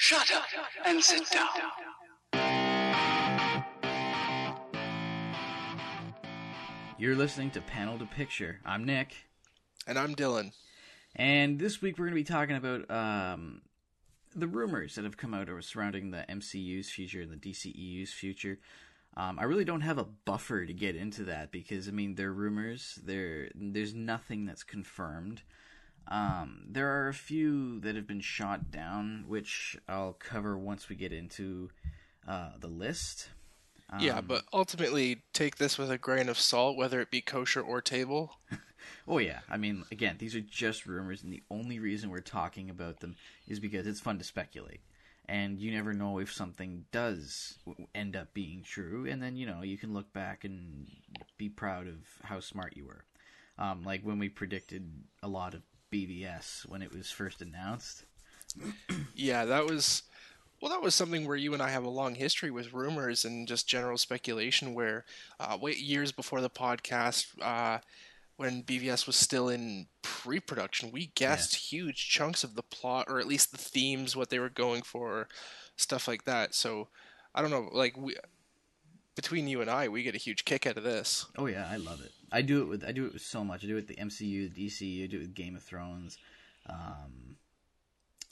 Shut up and sit down. You're listening to Panel to Picture. I'm Nick. And I'm Dylan. And this week we're going to be talking about um, the rumors that have come out or surrounding the MCU's future and the DCEU's future. Um, I really don't have a buffer to get into that because I mean they're rumors. There, there's nothing that's confirmed. Um, there are a few that have been shot down, which I'll cover once we get into uh, the list. Um, yeah, but ultimately, take this with a grain of salt, whether it be kosher or table. oh yeah, I mean, again, these are just rumors, and the only reason we're talking about them is because it's fun to speculate, and you never know if something does end up being true, and then you know you can look back and be proud of how smart you were. Um, like when we predicted a lot of BVS when it was first announced. yeah, that was well, that was something where you and I have a long history with rumors and just general speculation. Where, uh, wait, years before the podcast, uh, when BVS was still in pre-production, we guessed yeah. huge chunks of the plot, or at least the themes, what they were going for, stuff like that. So, I don't know, like we, between you and I, we get a huge kick out of this. Oh yeah, I love it. I do it with I do it with so much. I do it with the MCU, the DCU, I do it with Game of Thrones, um,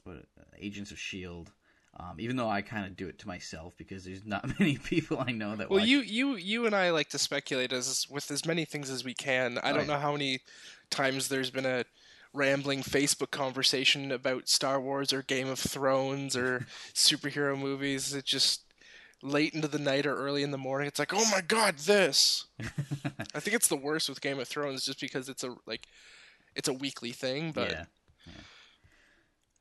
what Agents of Shield. Um, even though I kind of do it to myself because there's not many people I know that. Well, watch. you you you and I like to speculate as with as many things as we can. I don't know how many times there's been a rambling Facebook conversation about Star Wars or Game of Thrones or superhero movies. It just late into the night or early in the morning. It's like, oh my god, this. I think it's the worst with Game of Thrones just because it's a like it's a weekly thing, but. Yeah. yeah.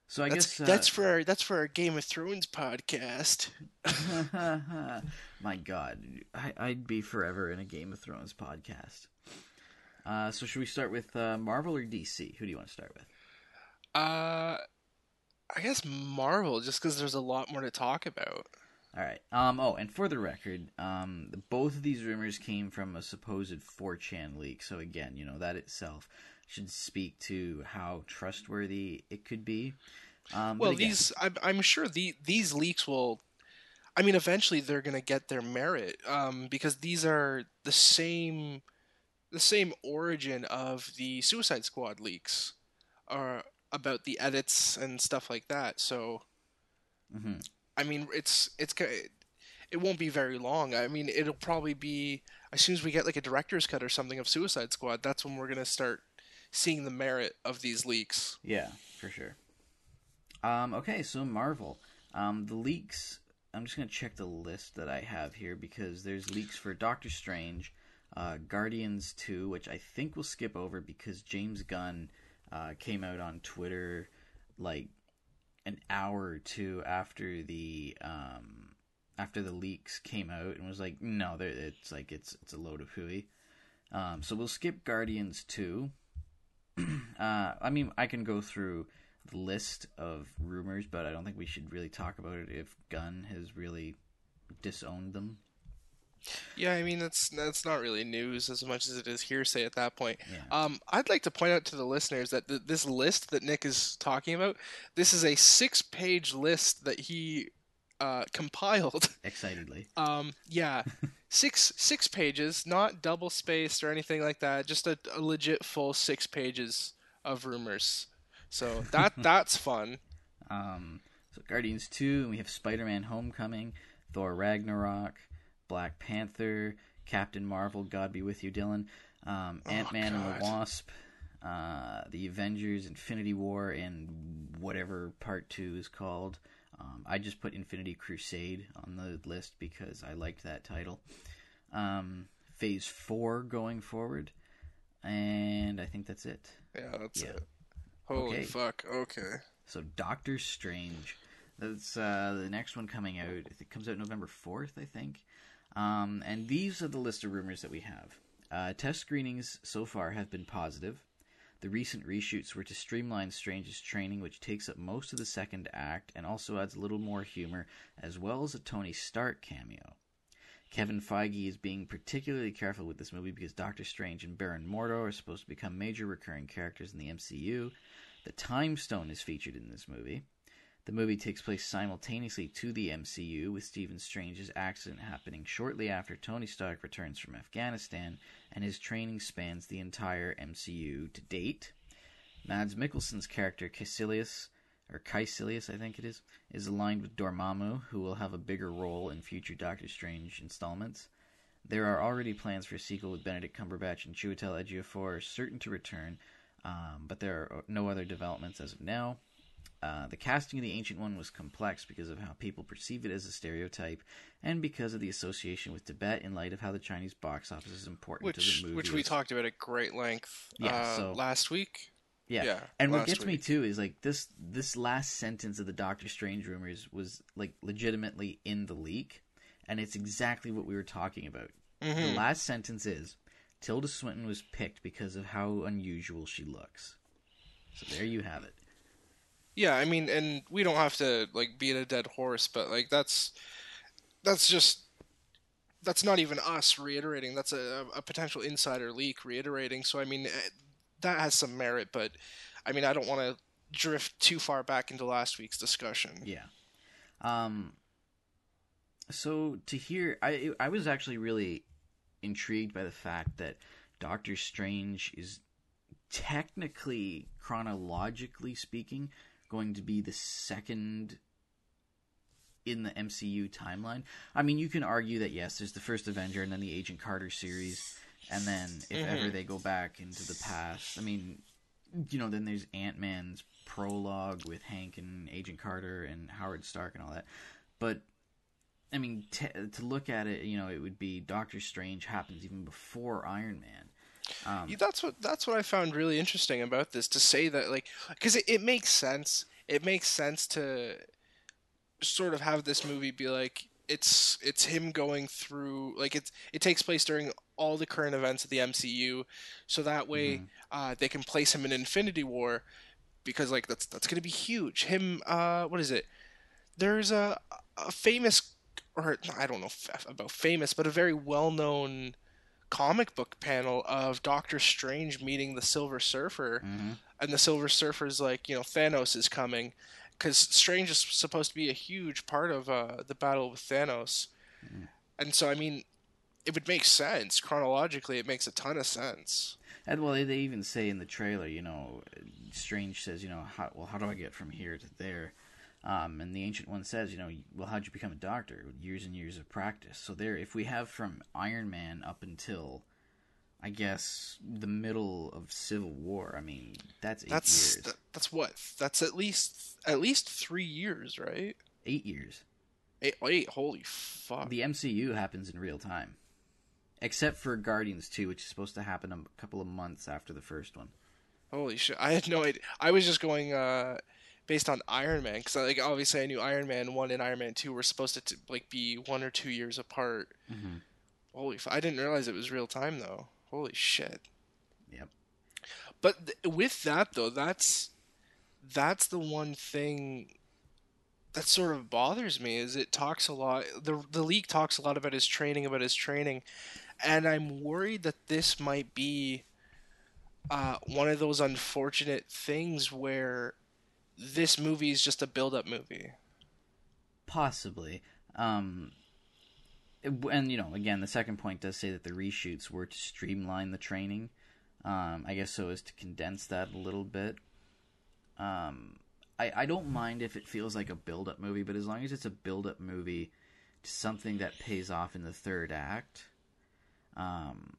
So I that's, guess uh, that's for our that's for our Game of Thrones podcast. My God, I, would be forever in a Game of Thrones podcast. Uh, so should we start with uh, Marvel or DC? Who do you want to start with? Uh, I guess Marvel, just because there's a lot more to talk about. All right. Um. Oh, and for the record, um, both of these rumors came from a supposed 4chan leak. So again, you know that itself should speak to how trustworthy it could be. Um, well, again, these I'm, I'm sure the these leaks will. I mean, eventually they're going to get their merit um, because these are the same, the same origin of the Suicide Squad leaks, are about the edits and stuff like that. So, mm-hmm. I mean, it's it's it won't be very long. I mean, it'll probably be as soon as we get like a director's cut or something of Suicide Squad. That's when we're gonna start seeing the merit of these leaks. Yeah, for sure. Um, okay, so Marvel. Um, the leaks. I'm just gonna check the list that I have here because there's leaks for Doctor Strange, uh, Guardians Two, which I think we'll skip over because James Gunn uh, came out on Twitter like an hour or two after the um, after the leaks came out and was like, no, it's like it's it's a load of hooey. Um, so we'll skip Guardians two. uh, I mean, I can go through the list of rumors, but I don't think we should really talk about it if Gunn has really disowned them. Yeah, I mean that's that's not really news as much as it is hearsay at that point. Yeah. Um, I'd like to point out to the listeners that th- this list that Nick is talking about, this is a six-page list that he uh, compiled. Excitedly. Um, yeah, six six pages, not double spaced or anything like that. Just a, a legit full six pages of rumors. So that that's fun. Um, so Guardians two, and we have Spider-Man: Homecoming, Thor: Ragnarok. Black Panther, Captain Marvel, God be with you, Dylan, um, Ant Man oh, and the Wasp, uh, the Avengers, Infinity War, and whatever Part Two is called. Um, I just put Infinity Crusade on the list because I liked that title. Um, phase Four going forward, and I think that's it. Yeah, that's yeah. it. Holy okay. fuck! Okay. So Doctor Strange. That's uh, the next one coming out. It comes out November fourth, I think. Um, and these are the list of rumors that we have. Uh, test screenings so far have been positive. The recent reshoots were to streamline Strange's training, which takes up most of the second act and also adds a little more humor, as well as a Tony Stark cameo. Kevin Feige is being particularly careful with this movie because Doctor Strange and Baron Mordo are supposed to become major recurring characters in the MCU. The Time Stone is featured in this movie. The movie takes place simultaneously to the MCU, with Stephen Strange's accident happening shortly after Tony Stark returns from Afghanistan, and his training spans the entire MCU to date. Mads Mikkelsen's character Kaecilius, or Kaecilius, I think it is, is aligned with Dormammu, who will have a bigger role in future Doctor Strange installments. There are already plans for a sequel with Benedict Cumberbatch and Chiwetel Ejiofor certain to return, um, but there are no other developments as of now. Uh, the casting of the Ancient One was complex because of how people perceive it as a stereotype, and because of the association with Tibet in light of how the Chinese box office is important which to the movie. which we talked about at great length Yeah, uh, so- last week. Yeah. Yeah, and what gets me week. too is like this this last sentence of the Doctor Strange rumors was like legitimately in the leak, and it's exactly what we were talking about. The Mhm. last sentence is Tilda Swinton was picked because of how unusual she looks. So there you have it. Yeah, I mean, and we don't have to like beat a dead horse, but like that's that's just that's not even us reiterating. That's a, a potential insider leak reiterating. So I mean, eh, that has some merit, but I mean, I don't want to drift too far back into last week's discussion. Yeah. Um. So to hear, I I was actually really intrigued by the fact that Doctor Strange is technically, chronologically speaking, going to be the second in the MCU timeline. I mean, you can argue that yes, there's the first Avenger and then the Agent Carter series, and then if ever Mhm. they go back into the past, I mean, you know, then there's Ant Man's prologue with Hank and Agent Carter and Howard Stark and all that. But I mean, t- to look at it, you know, it would be Doctor Strange happens even before Iron Man. Um, Yeah, that's what that's what I found really interesting about this to say that like because it, it makes sense it makes sense to sort of have this movie be like it's it's him going through like it's it takes place during all the current events of the MCU so that way uh, they can place him in Infinity War because like that's that's gonna be huge. Him uh what is it? There's a a famous or I don't know f- about famous but a very well known comic book panel of Doctor Strange meeting the Silver Surfer, mhm. and the Silver Surfer's like, you know, Thanos is coming, because Strange is supposed to be a huge part of uh, the battle with Thanos, and so I mean, it would make sense chronologically. It makes a ton of sense. And well, they, they even say in the trailer, you know, Strange says, you know, how, well, how do I get from here to there? Um, and the Ancient One says, you know, well, how'd you become a doctor? Years and years of practice. So there, if we have from Iron Man up until, I guess, the middle of Civil War, I mean, that's eight That's years. that, that's what that's at least at least three years, right? Eight years. Eight, wait, holy fuck! The MCU happens in real time, except for Guardians Two, which is supposed to happen a couple of months after the first one. Holy shit! I had no idea. I was just going uh, based on Iron Man because, like, obviously I knew Iron Man one and Iron Man two were supposed to t- like be one or two years apart. Mhm. Holy! F- I didn't realize it was real time though. Holy shit! Yep. But th- with that though, that's that's the one thing that sort of bothers me is it talks a lot. the The leak talks a lot about his training, about his training, and I'm worried that this might be uh, one of those unfortunate things where this movie is just a build-up movie. Possibly. Um, and you know, again, the second point does say that the reshoots were to streamline the training. Um, I guess so as to condense that a little bit. Um, I I don't mind if it feels like a build-up movie, but as long as it's a build-up movie to something that pays off in the third act. Um,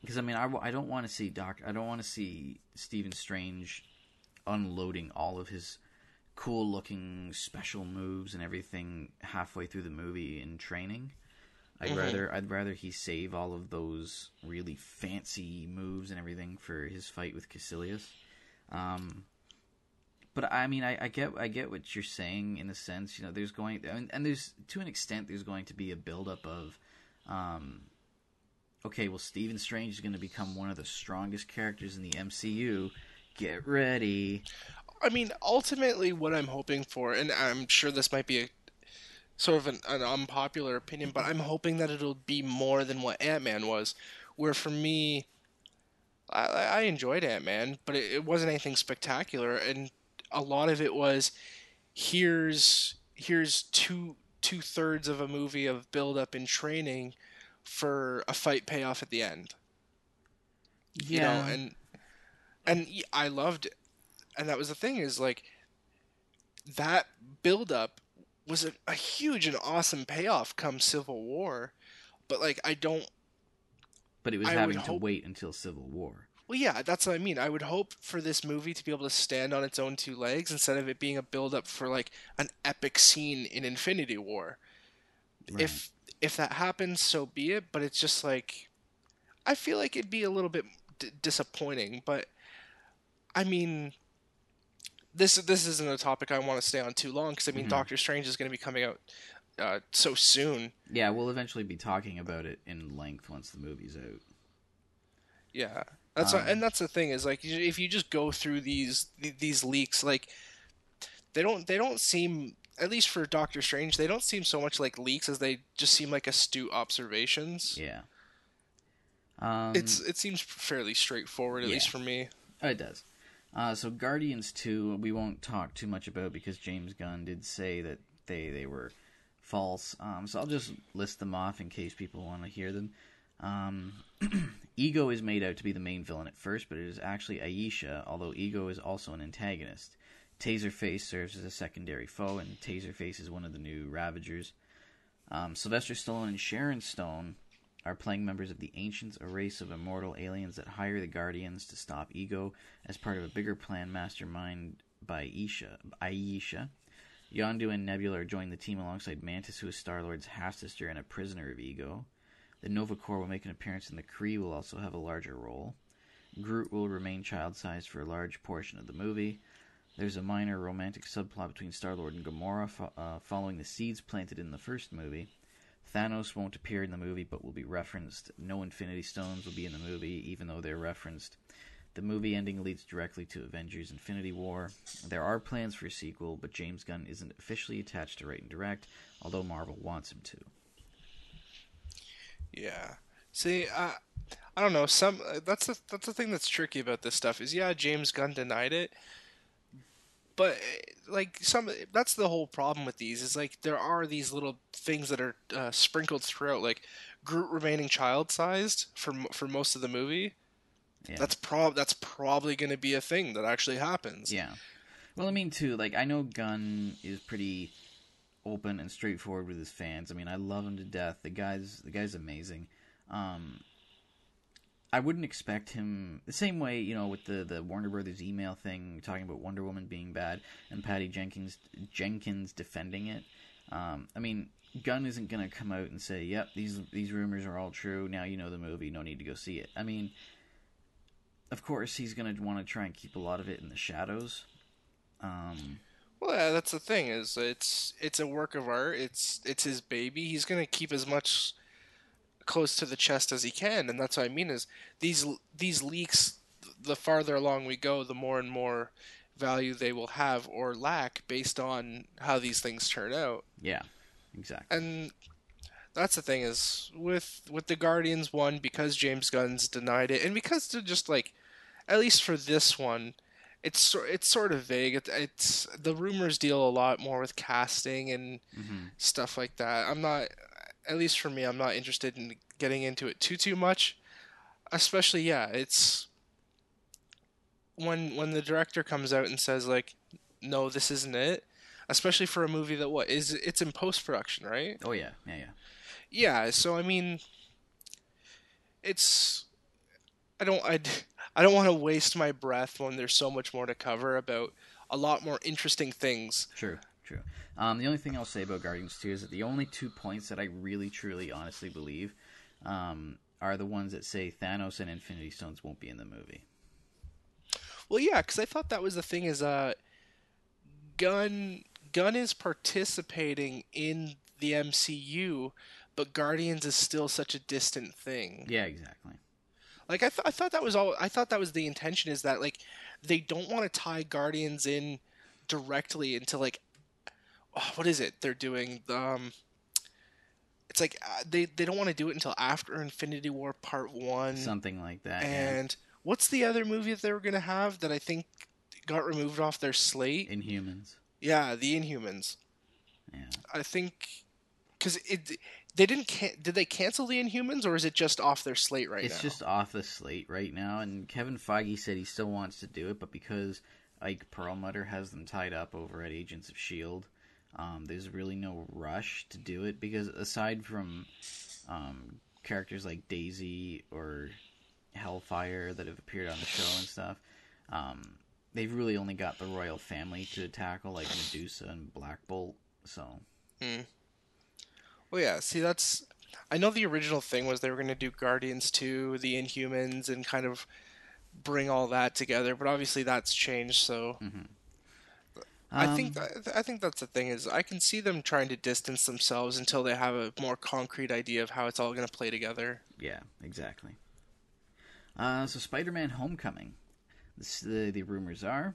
because I mean, I, I don't want to see Doc. I don't want to see Stephen Strange unloading all of his cool looking special moves and everything halfway through the movie in training. I'd Mhm. rather I'd rather he save all of those really fancy moves and everything for his fight with Kaecilius. Um, but I mean, I, I get I get what you're saying in a sense. You know, there's going and, and there's to an extent there's going to be a buildup of, um, okay, well, Stephen Strange is going to become one of the strongest characters in the MCU. Get ready. I mean, ultimately, what I'm hoping for, and I'm sure this might be a sort of an, an unpopular opinion, but I'm hoping that it'll be more than what Ant Man was. Where for me, I, I enjoyed Ant Man, but it, it wasn't anything spectacular, and a lot of it was here's here's two two thirds of a movie of build up and training for a fight payoff at the end. Yeah. You know, and and I loved it. And that was the thing is like that build up was a, a huge and awesome payoff come Civil War. But like I don't but it was I having to hope- wait until Civil War. Well, yeah, that's what I mean. I would hope for this movie to be able to stand on its own two legs instead of it being a build up for like an epic scene in Infinity War. Right. If if that happens, so be it. But it's just like I feel like it'd be a little bit d- disappointing. But I mean, this this isn't a topic I want to stay on too long because I mean, Mhm. Doctor Strange is going to be coming out uh, so soon. Yeah, we'll eventually be talking about it in length once the movie's out. Yeah, that's Um, what, and that's the thing is like if you just go through these these leaks, like they don't they don't seem at least for Doctor Strange they don't seem so much like leaks as they just seem like astute observations. Yeah. Um, It's it seems fairly straightforward at yeah. least for me. Oh, it does. Uh, so Guardians 2, we won't talk too much about because James Gunn did say that they, they were false. Um, so I'll just list them off in case people want to hear them. Um, Ego is made out to be the main villain at first, but it is actually Ayesha, although Ego is also an antagonist. Taserface serves as a secondary foe, and Taserface is one of the new Ravagers. Um, Sylvester Stallone and Sharon Stone are playing members of the Ancients, a race of immortal aliens that hire the Guardians to stop Ego as part of a bigger plan mastermind by Isha, Ayesha. Yondu and Nebula joining the team alongside Mantis, who is Star Lord's half sister and a prisoner of Ego. The Nova Corps will make an appearance, and the Kree will also have a larger role. Groot will remain child sized for a large portion of the movie. There's a minor romantic subplot between Star Lord and Gamora fo- uh, following the seeds planted in the first movie. Thanos won't appear in the movie but will be referenced. No Infinity Stones will be in the movie, even though they're referenced. The movie ending leads directly to Avengers Infinity War. There are plans for a sequel, but James Gunn isn't officially attached to write and direct, although Marvel wants him to. Yeah. See, uh, I don't know. Some that's the that's the thing that's tricky about this stuff is yeah, James Gunn denied it, but uh, like some that's the whole problem with these is like there are these little things that are uh, sprinkled throughout, like Groot remaining child sized for for most of the movie. Yeah. That's prob that's probably going to be a thing that actually happens. Yeah. Well, I mean, too, like, I know Gunn is pretty open and straightforward with his fans. I mean, I love him to death. The guy's the guy's amazing. Um, I wouldn't expect him the same way, you know, with the the Warner Brothers email thing talking about Wonder Woman being bad and Patty Jenkins Jenkins defending it. Um, I mean, Gunn isn't gonna come out and say, "Yep, these these rumors are all true. Now you know the movie. No need to go see it." I mean, of course, he's gonna want to try and keep a lot of it in the shadows. Um, Well, yeah, that's the thing is it's it's a work of art. It's it's his baby. He's gonna keep as much close to the chest as he can, and that's what I mean is these these leaks. The farther along we go, the more and more value they will have or lack based on how these things turn out. yeah, exactly. And that's the thing is with with the Guardians one because James Gunn's denied it, and because they're just like, at least for this one, it's it's sort of vague. It, it's the rumors deal a lot more with casting and hmm stuff like that. I'm not, at least for me, I'm not interested in getting into it too too much. Especially, yeah, it's when when the director comes out and says like, no, this isn't it. Especially for a movie that what is it's in post production, right? Oh yeah, yeah, yeah. Yeah, so I mean, it's I don't I I don't want to waste my breath when there's so much more to cover about a lot more interesting things. True, true. Um, the only thing I'll say about Guardians 2 is that the only two points that I really, truly, honestly believe um, are the ones that say Thanos and Infinity Stones won't be in the movie. Well, yeah, because I thought that was the thing is uh, Gunn Gunn is participating in the MCU, but Guardians is still such a distant thing. Yeah, exactly. Like I, th- I thought that was all. I thought that was the intention is that like they don't want to tie Guardians in directly into like oh, what is it they're doing um. It's like uh, they they don't want to do it until after Infinity War Part One. Something like that. yeah. and what's the other movie that they were gonna have that I think got removed off their slate? Inhumans. Yeah, the Inhumans. Yeah. I think because it they didn't can- did they cancel the Inhumans or is it just off their slate right it's now? It's just off the slate right now, and Kevin Feige said he still wants to do it, but because Ike Perlmutter has them tied up over at Agents of Shield, um, there's really no rush to do it because aside from um, characters like Daisy or Hellfire that have appeared on the show and stuff, um, they've really only got the royal family to tackle, like Medusa and Black Bolt. So Well, yeah. See, that's. I know the original thing was they were going to do Guardians 2, the Inhumans, and kind of bring all that together, but obviously that's changed. So I think Um, I think that's the thing is I can see them trying to distance themselves until they have a more concrete idea of how it's all going to play together. Yeah, exactly. Uh, so, Spider-Man: Homecoming. This, the the rumors are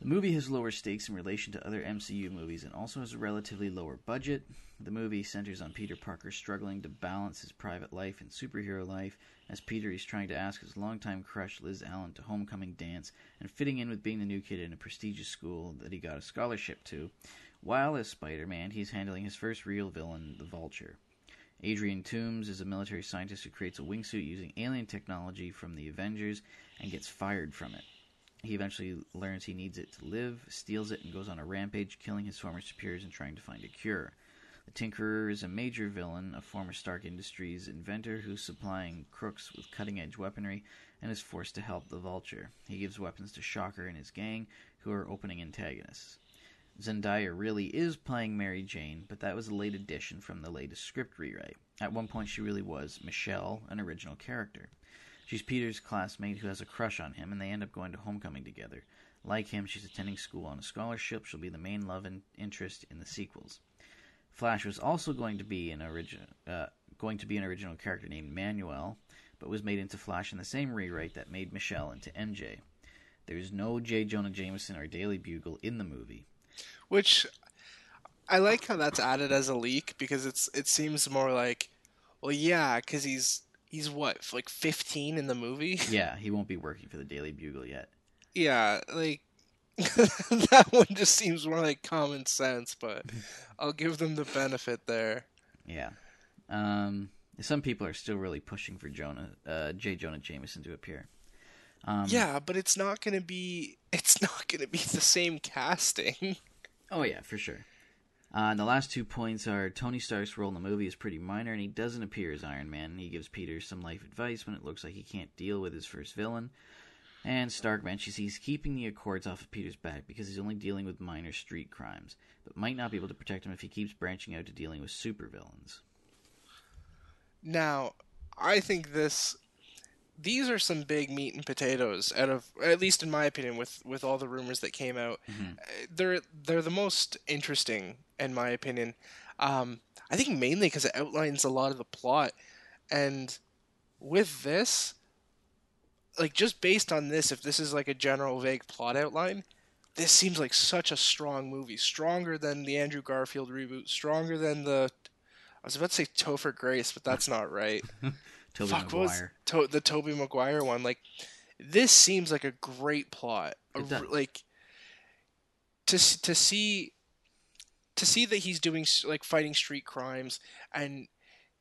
the movie has lower stakes in relation to other MCU movies and also has a relatively lower budget. The movie centers on Peter Parker struggling to balance his private life and superhero life as Peter is trying to ask his longtime crush Liz Allen to homecoming dance and fitting in with being the new kid in a prestigious school that he got a scholarship to. While as Spider-Man, he's handling his first real villain, the Vulture. Adrian Toomes is a military scientist who creates a wingsuit using alien technology from the Avengers and gets fired from it. He eventually learns he needs it to live, steals it, and goes on a rampage, killing his former superiors and trying to find a cure. The Tinkerer is a major villain, a former Stark Industries inventor who's supplying crooks with cutting edge weaponry and is forced to help the Vulture. He gives weapons to Shocker and his gang, who are opening antagonists. Zendaya really is playing Mary Jane, but that was a late addition from the latest script rewrite. At one point, she really was Michelle, an original character. She's Peter's classmate who has a crush on him, and they end up going to homecoming together. Like him, she's attending school on a scholarship. She'll be the main love and interest in the sequels. Flash was also going to be an original, uh, going to be an original character named Manuel, but was made into Flash in the same rewrite that made Michelle into MJ. There's no J. Jonah Jameson or Daily Bugle in the movie. Which I like how that's added as a leak because it's it seems more like, well, yeah, because he's he's what like 15 in the movie. Yeah, he won't be working for the Daily Bugle yet. yeah, like that one just seems more like common sense, but I'll give them the benefit there. Yeah. Um, some people are still really pushing for Jonah, uh, J. Jonah Jameson to appear. Um, Yeah, but it's not gonna be it's not gonna be the same casting. Oh yeah, for sure. Uh, and the last two points are Tony Stark's role in the movie is pretty minor, and he doesn't appear as Iron Man. He gives Peter some life advice when it looks like he can't deal with his first villain. And Stark mentions he's keeping the Accords off of Peter's back because he's only dealing with minor street crimes, but might not be able to protect him if he keeps branching out to dealing with supervillains. Now, I think this these are some big meat and potatoes out of at least in my opinion with with all the rumors that came out. Mhm. Uh, They're they're the most interesting in my opinion. Um, I think mainly because it outlines a lot of the plot and with this like just based on this if this is like a general vague plot outline this seems like such a strong movie stronger than the andrew garfield reboot stronger than the i was about to say topher grace but that's not right Tobey Fuck, Maguire. to- the Tobey Maguire one? Like, this seems like a great plot. A like to to see to see that he's doing like fighting street crimes and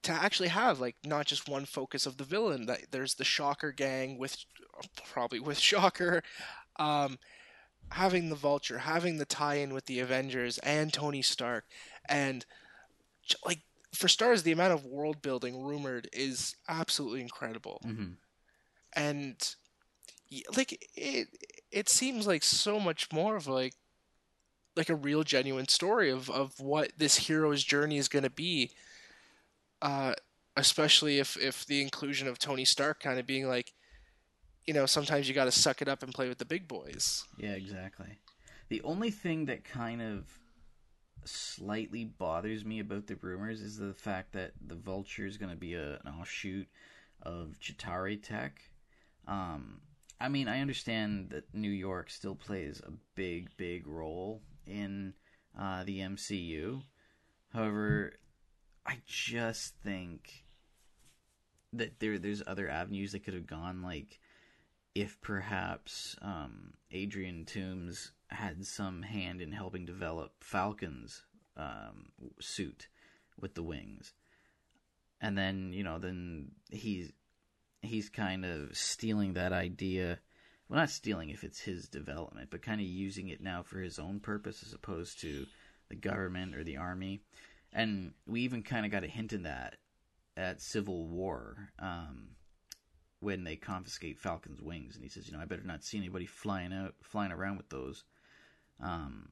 to actually have like not just one focus of the villain. That there's the Shocker gang with probably with Shocker. Um, having the Vulture, having the tie-in with the Avengers and Tony Stark, and like for stars, the amount of world building rumored is absolutely incredible. hmm And like it, it seems like so much more of like like a real genuine story of of what this hero's journey is going to be. Uh, especially if if the inclusion of Tony Stark kind of being like, you know, sometimes you got to suck it up and play with the big boys. Yeah, exactly. The only thing that kind of slightly bothers me about the rumors is the fact that the Vulture is going to be a, an offshoot of Chitauri Tech. Um, I mean, I understand that New York still plays a big, big role in uh, the MCU. However, I just think that there there's other avenues that could have gone like if perhaps um, Adrian Toomes had some hand in helping develop Falcon's um, suit with the wings, and then you know then he's he's kind of stealing that idea. Well, not stealing if it's his development, but kind of using it now for his own purpose as opposed to the government or the army. And we even kind of got a hint in that at Civil War um, when they confiscate Falcon's wings, and he says, "You know, I better not see anybody flying out, flying around with those." Um,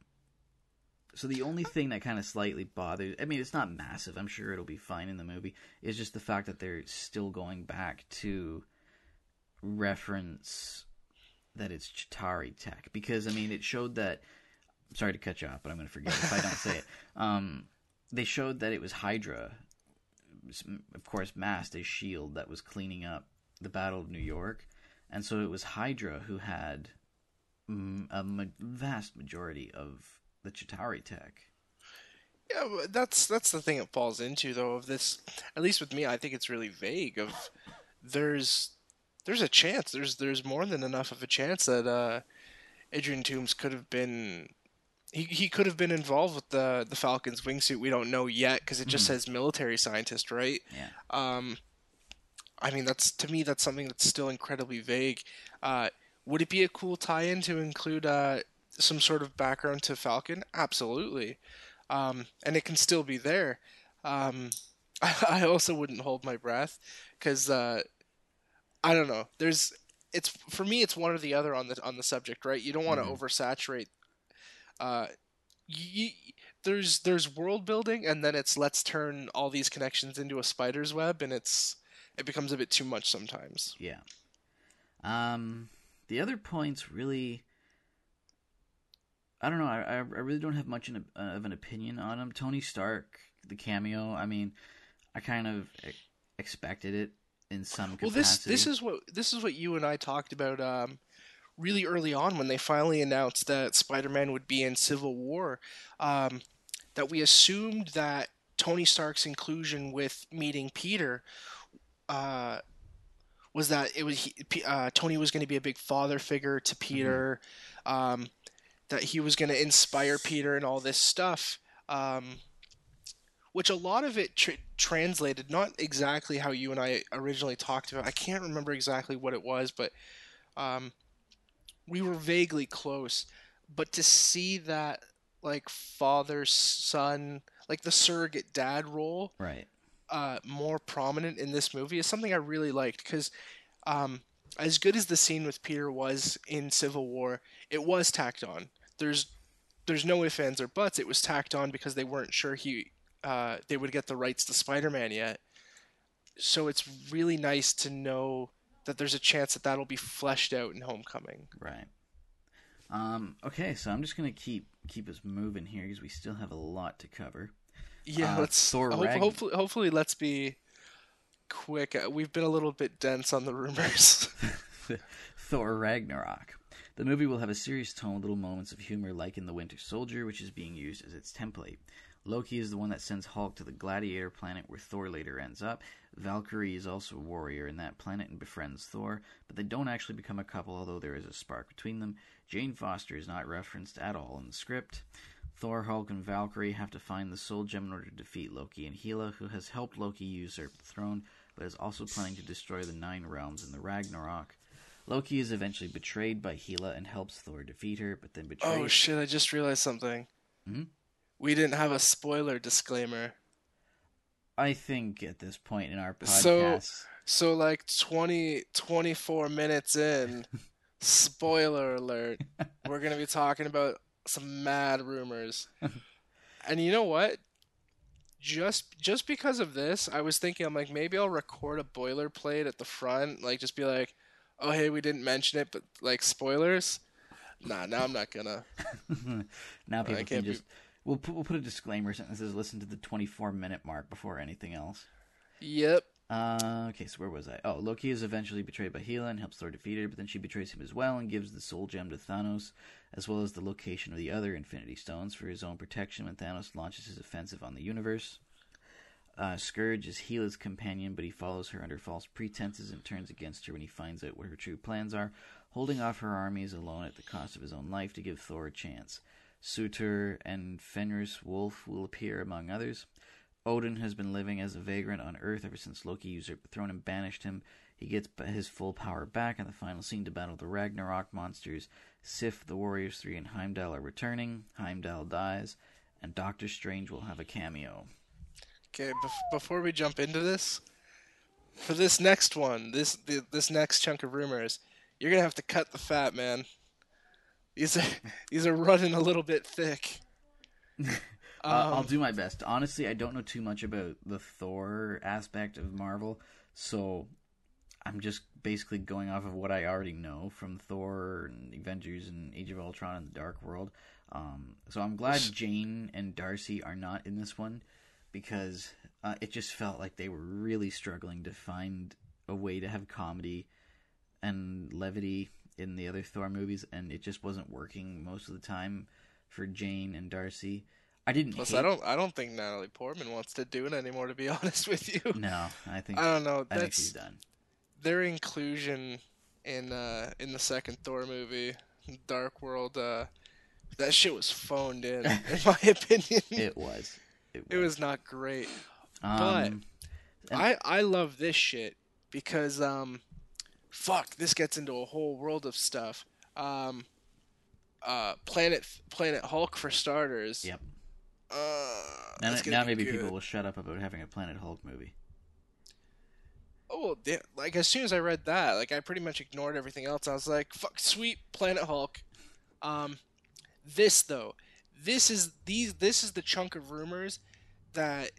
so the only thing that kind of slightly bothers—I mean, it's not massive. I'm sure it'll be fine in the movie—is just the fact that they're still going back to reference that it's Chitauri tech because I mean, it showed that. Sorry to cut you off, but I'm going to forget if I don't say it. Um, they showed that it was Hydra of course, masked a shield that was cleaning up the Battle of New York, and so it was Hydra who had a vast majority of the Chitauri tech. Yeah, that's that's the thing it falls into though. Of this, at least with me, I think it's really vague. Of there's there's a chance. There's there's more than enough of a chance that uh, Adrian Toomes could have been he, he could have been involved with the the Falcons wingsuit. We don't know yet because it just mm-hmm. says military scientist, right? Yeah. Um, I mean, that's to me that's something that's still incredibly vague. Uh, would it be a cool tie-in to include uh, some sort of background to Falcon? Absolutely, um, and it can still be there. Um, I, I, also wouldn't hold my breath because uh, I don't know. There's it's for me it's one or the other on the on the subject, right? You don't want to mm-hmm. oversaturate uh, there's there's world building, and then it's let's turn all these connections into a spider's web, and it's it becomes a bit too much sometimes. Yeah. Um, the other points really. I don't know. I, I really don't have much in a, uh, of an opinion on him. Tony Stark, the cameo. I mean, I kind of expected it in some capacity. Well, this this is what this is what you and I talked about. Um, really early on when they finally announced that Spider-Man would be in Civil War, um, that we assumed that Tony Stark's inclusion with meeting Peter uh, was that it was he, uh, Tony was going to be a big father figure to mm-hmm. Peter, mm-hmm. um, that he was going to inspire Peter and all this stuff. Um, which a lot of it tr- translated not exactly how you and I originally talked about. I can't remember exactly what it was, but um, we were vaguely close, but to see that like father son, like the surrogate dad role, right, uh, more prominent in this movie is something I really liked because, um, as good as the scene with Peter was in Civil War, it was tacked on. There's there's no ifs ands or buts. It was tacked on because they weren't sure he uh, they would get the rights to Spider-Man yet. So it's really nice to know that there's a chance that that'll be fleshed out in Homecoming. Right. Um, okay, so I'm just gonna keep keep us moving here because we still have a lot to cover. Yeah, uh, let's. Thor hope, Ragn- hopefully, hopefully, let's be quick. Uh, we've been a little bit dense on the rumors. Thor Ragnarok. The movie will have a serious tone, little moments of humor, like in The Winter Soldier, which is being used as its template. Loki is the one that sends Hulk to the Gladiator planet where Thor later ends up. Valkyrie is also a warrior in that planet and befriends Thor, but they don't actually become a couple, although there is a spark between them. Jane Foster is not referenced at all in the script. Thor, Hulk, and Valkyrie have to find the Soul Gem in order to defeat Loki and Hela, who has helped Loki usurp the throne, but is also planning to destroy the Nine Realms in the Ragnarok. Loki is eventually betrayed by Hela and helps Thor defeat her, but then betrays. Oh shit! I just realized something. Hmm? We didn't have a spoiler disclaimer. I think at this point in our podcast. So, so like 20, 24 minutes in, spoiler alert, we're going to be talking about some mad rumors. and you know what? Just just because of this, I was thinking I'm like maybe I'll record a boilerplate at the front, like just be like, "Oh, hey, we didn't mention it, but like spoilers." Nah, now I'm not gonna. now people can just be... We'll put, we'll put a disclaimer that says listen to the 24 minute mark before anything else. Yep. Uh, okay, so where was I? Oh, Loki is eventually betrayed by Hela and helps Thor defeat her, but then she betrays him as well and gives the Soul Gem to Thanos, as well as the location of the other Infinity Stones for his own protection when Thanos launches his offensive on the universe. Uh, Scourge is Hela's companion, but he follows her under false pretenses and turns against her when he finds out what her true plans are, holding off her armies alone at the cost of his own life to give Thor a chance. Surtur and Fenris Wolf will appear, among others. Odin has been living as a vagrant on Earth ever since Loki usurped the throne and banished him. He gets his full power back in the final scene to battle the Ragnarok monsters. Sif, the Warriors 3, and Heimdall are returning. Heimdall dies, and Doctor Strange will have a cameo. Okay, bef- before we jump into this, for this next one, this th- this next chunk of rumors, you're gonna have to cut the fat, man. These are these are running a little bit thick. Uh, I'll do my best. Honestly, I don't know too much about the Thor aspect of Marvel, so I'm just basically going off of what I already know from Thor and Avengers and Age of Ultron and the Dark World. Um, so I'm glad Jane and Darcy are not in this one because uh, it just felt like they were really struggling to find a way to have comedy and levity in the other Thor movies, and it just wasn't working most of the time for Jane and Darcy. I didn't. Plus, hate... I don't I don't think Natalie Portman wants to do it anymore. To be honest with you, No, I think I don't know. I think she's done. their inclusion in uh in the second Thor movie, Dark World. Uh, that shit was phoned in, in my opinion. It was. It was. It was not great. Um, And- I I love this shit because um, fuck, this gets into a whole world of stuff. Um, uh, Planet Planet Hulk for starters. Yep. Uh, Now, now maybe good. people will shut up about having a Planet Hulk movie. Oh, well, da- like as soon as I read that, like I pretty much ignored everything else. I was like, "Fuck, sweet Planet Hulk." Um, this though, this is these this is the chunk of rumors that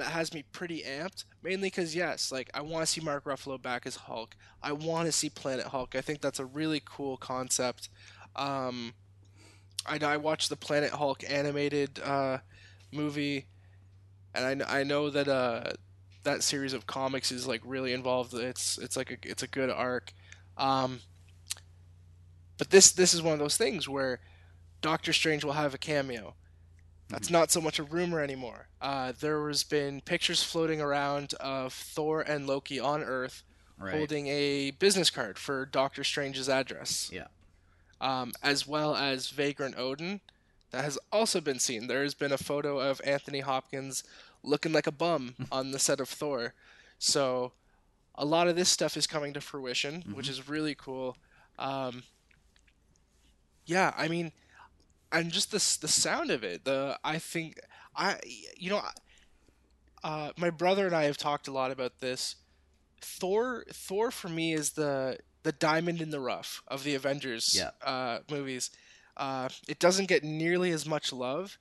that has me pretty amped. Mainly because yes, like I want to see Mark Ruffalo back as Hulk. I want to see Planet Hulk. I think that's a really cool concept. Um, I I watched the Planet Hulk animated uh, movie, and I, I know that uh that series of comics is like really involved. It's it's like a it's a good arc. Um, but this this is one of those things where Doctor Strange will have a cameo. That's not so much a rumor anymore. Uh, there has been pictures floating around of Thor and Loki on Earth Right. holding a business card for Doctor Strange's address, Yeah. um, as well as Vagrant Odin. That has also been seen. There has been a photo of Anthony Hopkins looking like a bum on the set of Thor. So a lot of this stuff is coming to fruition, which is really cool. Um, yeah, I mean, and just the the sound of it. The I think I you know, uh, my brother and I have talked a lot about this. Thor Thor for me is the the diamond in the rough of the Avengers Yeah. uh, movies. Uh, it doesn't get nearly as much love,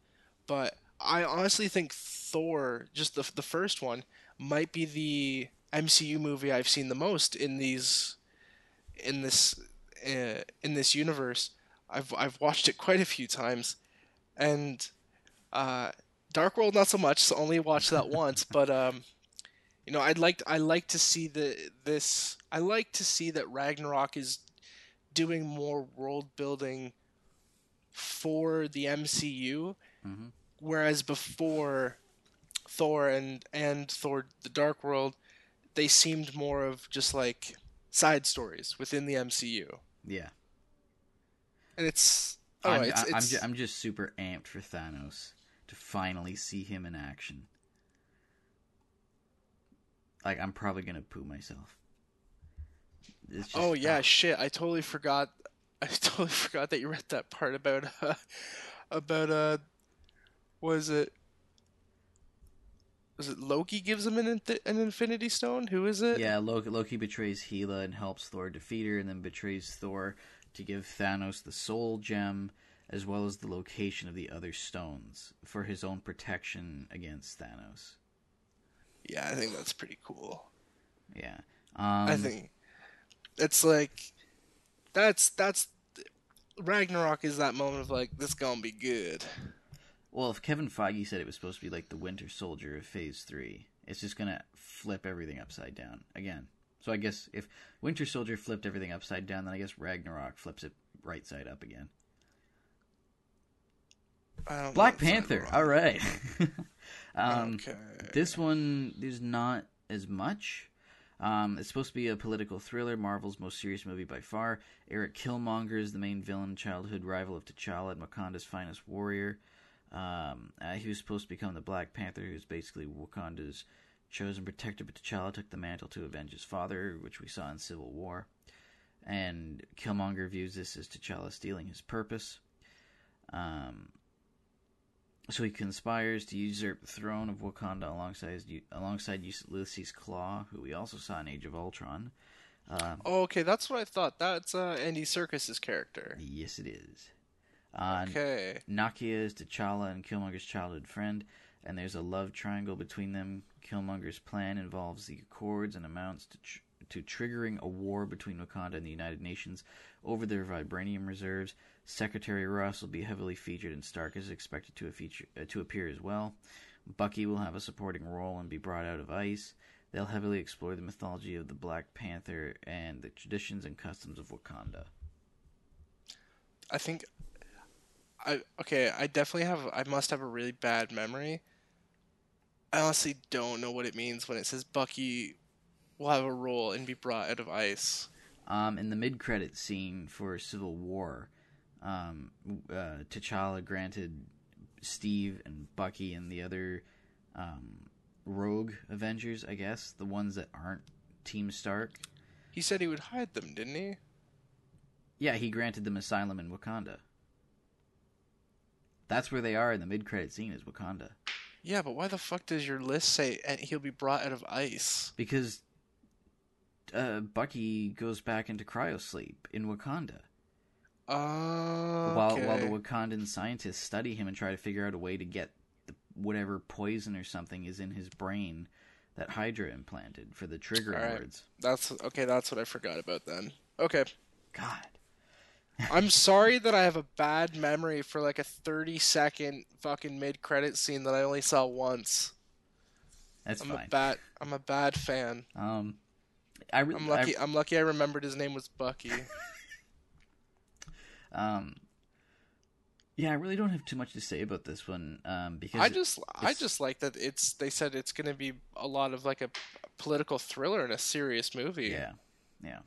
but I honestly think Thor, just the the first one, might be the MCU movie I've seen the most in these in this uh, in this universe. I've I've watched it quite a few times, and uh, Dark World not so much. So only watched that once, but um, you know, I'd like I like to see the this. I like to see that Ragnarok is doing more world building for the MCU, Mhm. whereas before Thor and and Thor: The Dark World, they seemed more of just like side stories within the MCU, Yeah. And it's oh, I'm, it's, I'm, it's ju- I'm just super amped for Thanos to finally see him in action. Like, I'm probably gonna poo myself. It's just- oh yeah, ah, shit! I totally forgot. I totally forgot that you read that part about uh, about uh, was it? Was it Loki gives him an an Infinity Stone? Who is it? Yeah, Loki, Loki betrays Hela and helps Thor defeat her, and then betrays Thor to give Thanos the Soul Gem, as well as the location of the other stones for his own protection against Thanos. Yeah, I think that's pretty cool. Yeah. Um, I think it's like that's that's Ragnarok is that moment of like this gonna be good. Well, if Kevin Feige said it was supposed to be like the Winter Soldier of Phase Three, it's just gonna flip everything upside down again. So I guess if Winter Soldier flipped everything upside down, then I guess Ragnarok flips it right side up again. I don't Black Panther. All right. Um, okay. This one, there's not as much. Um, it's supposed to be a political thriller, Marvel's most serious movie by far. Eric Killmonger is the main villain, childhood rival of T'Challa and Wakanda's finest warrior. Um, uh, he was supposed to become the Black Panther, who's basically Wakanda's chosen protector, but T'Challa took the mantle to avenge his father, which we saw in Civil War. And Killmonger views this as T'Challa stealing his purpose. Um, so he conspires to usurp the throne of Wakanda alongside alongside Ulysses Klaue, who we also saw in Age of Ultron. Uh, oh, okay, that's what I thought. That's uh, Andy Serkis's character. Yes, it is. Uh, okay. Nakia is T'Challa and Killmonger's childhood friend, and there's a love triangle between them. Killmonger's plan involves the Accords and amounts to tr- to triggering a war between Wakanda and the United Nations over their vibranium reserves. Secretary Ross will be heavily featured, and Stark is expected to, feature, uh, to appear as well. Bucky will have a supporting role and be brought out of ice. They'll heavily explore the mythology of the Black Panther and the traditions and customs of Wakanda. I think I okay, I definitely have I must have a really bad memory. I honestly don't know what it means when it says Bucky will have a role and be brought out of ice. Um, in the mid-credit scene for Civil War, um, uh, T'Challa granted Steve and Bucky and the other um, rogue Avengers, I guess, the ones that aren't Team Stark. He said he would hide them, didn't he? Yeah, he granted them asylum in Wakanda. That's where they are in the mid-credit scene is Wakanda. Yeah, but why the fuck does your list say and he'll be brought out of ice? Because uh, Bucky goes back into cryosleep in Wakanda. Uh, while okay. while the Wakandan scientists study him and try to figure out a way to get the, whatever poison or something is in his brain that Hydra implanted for the trigger All right. words. That's okay. That's what I forgot about then. Okay, God. I'm sorry that I have a bad memory for like a 30 second fucking mid credit scene that I only saw once. That's I'm fine. a bad. I'm a bad fan. um, I re- I'm lucky. I, am lucky. I remembered his name was Bucky. Um, yeah, I really don't have too much to say about this one. Um, because I just, I just like that. It's. They said it's going to be a lot of like a political thriller and a serious movie. yeah, yeah.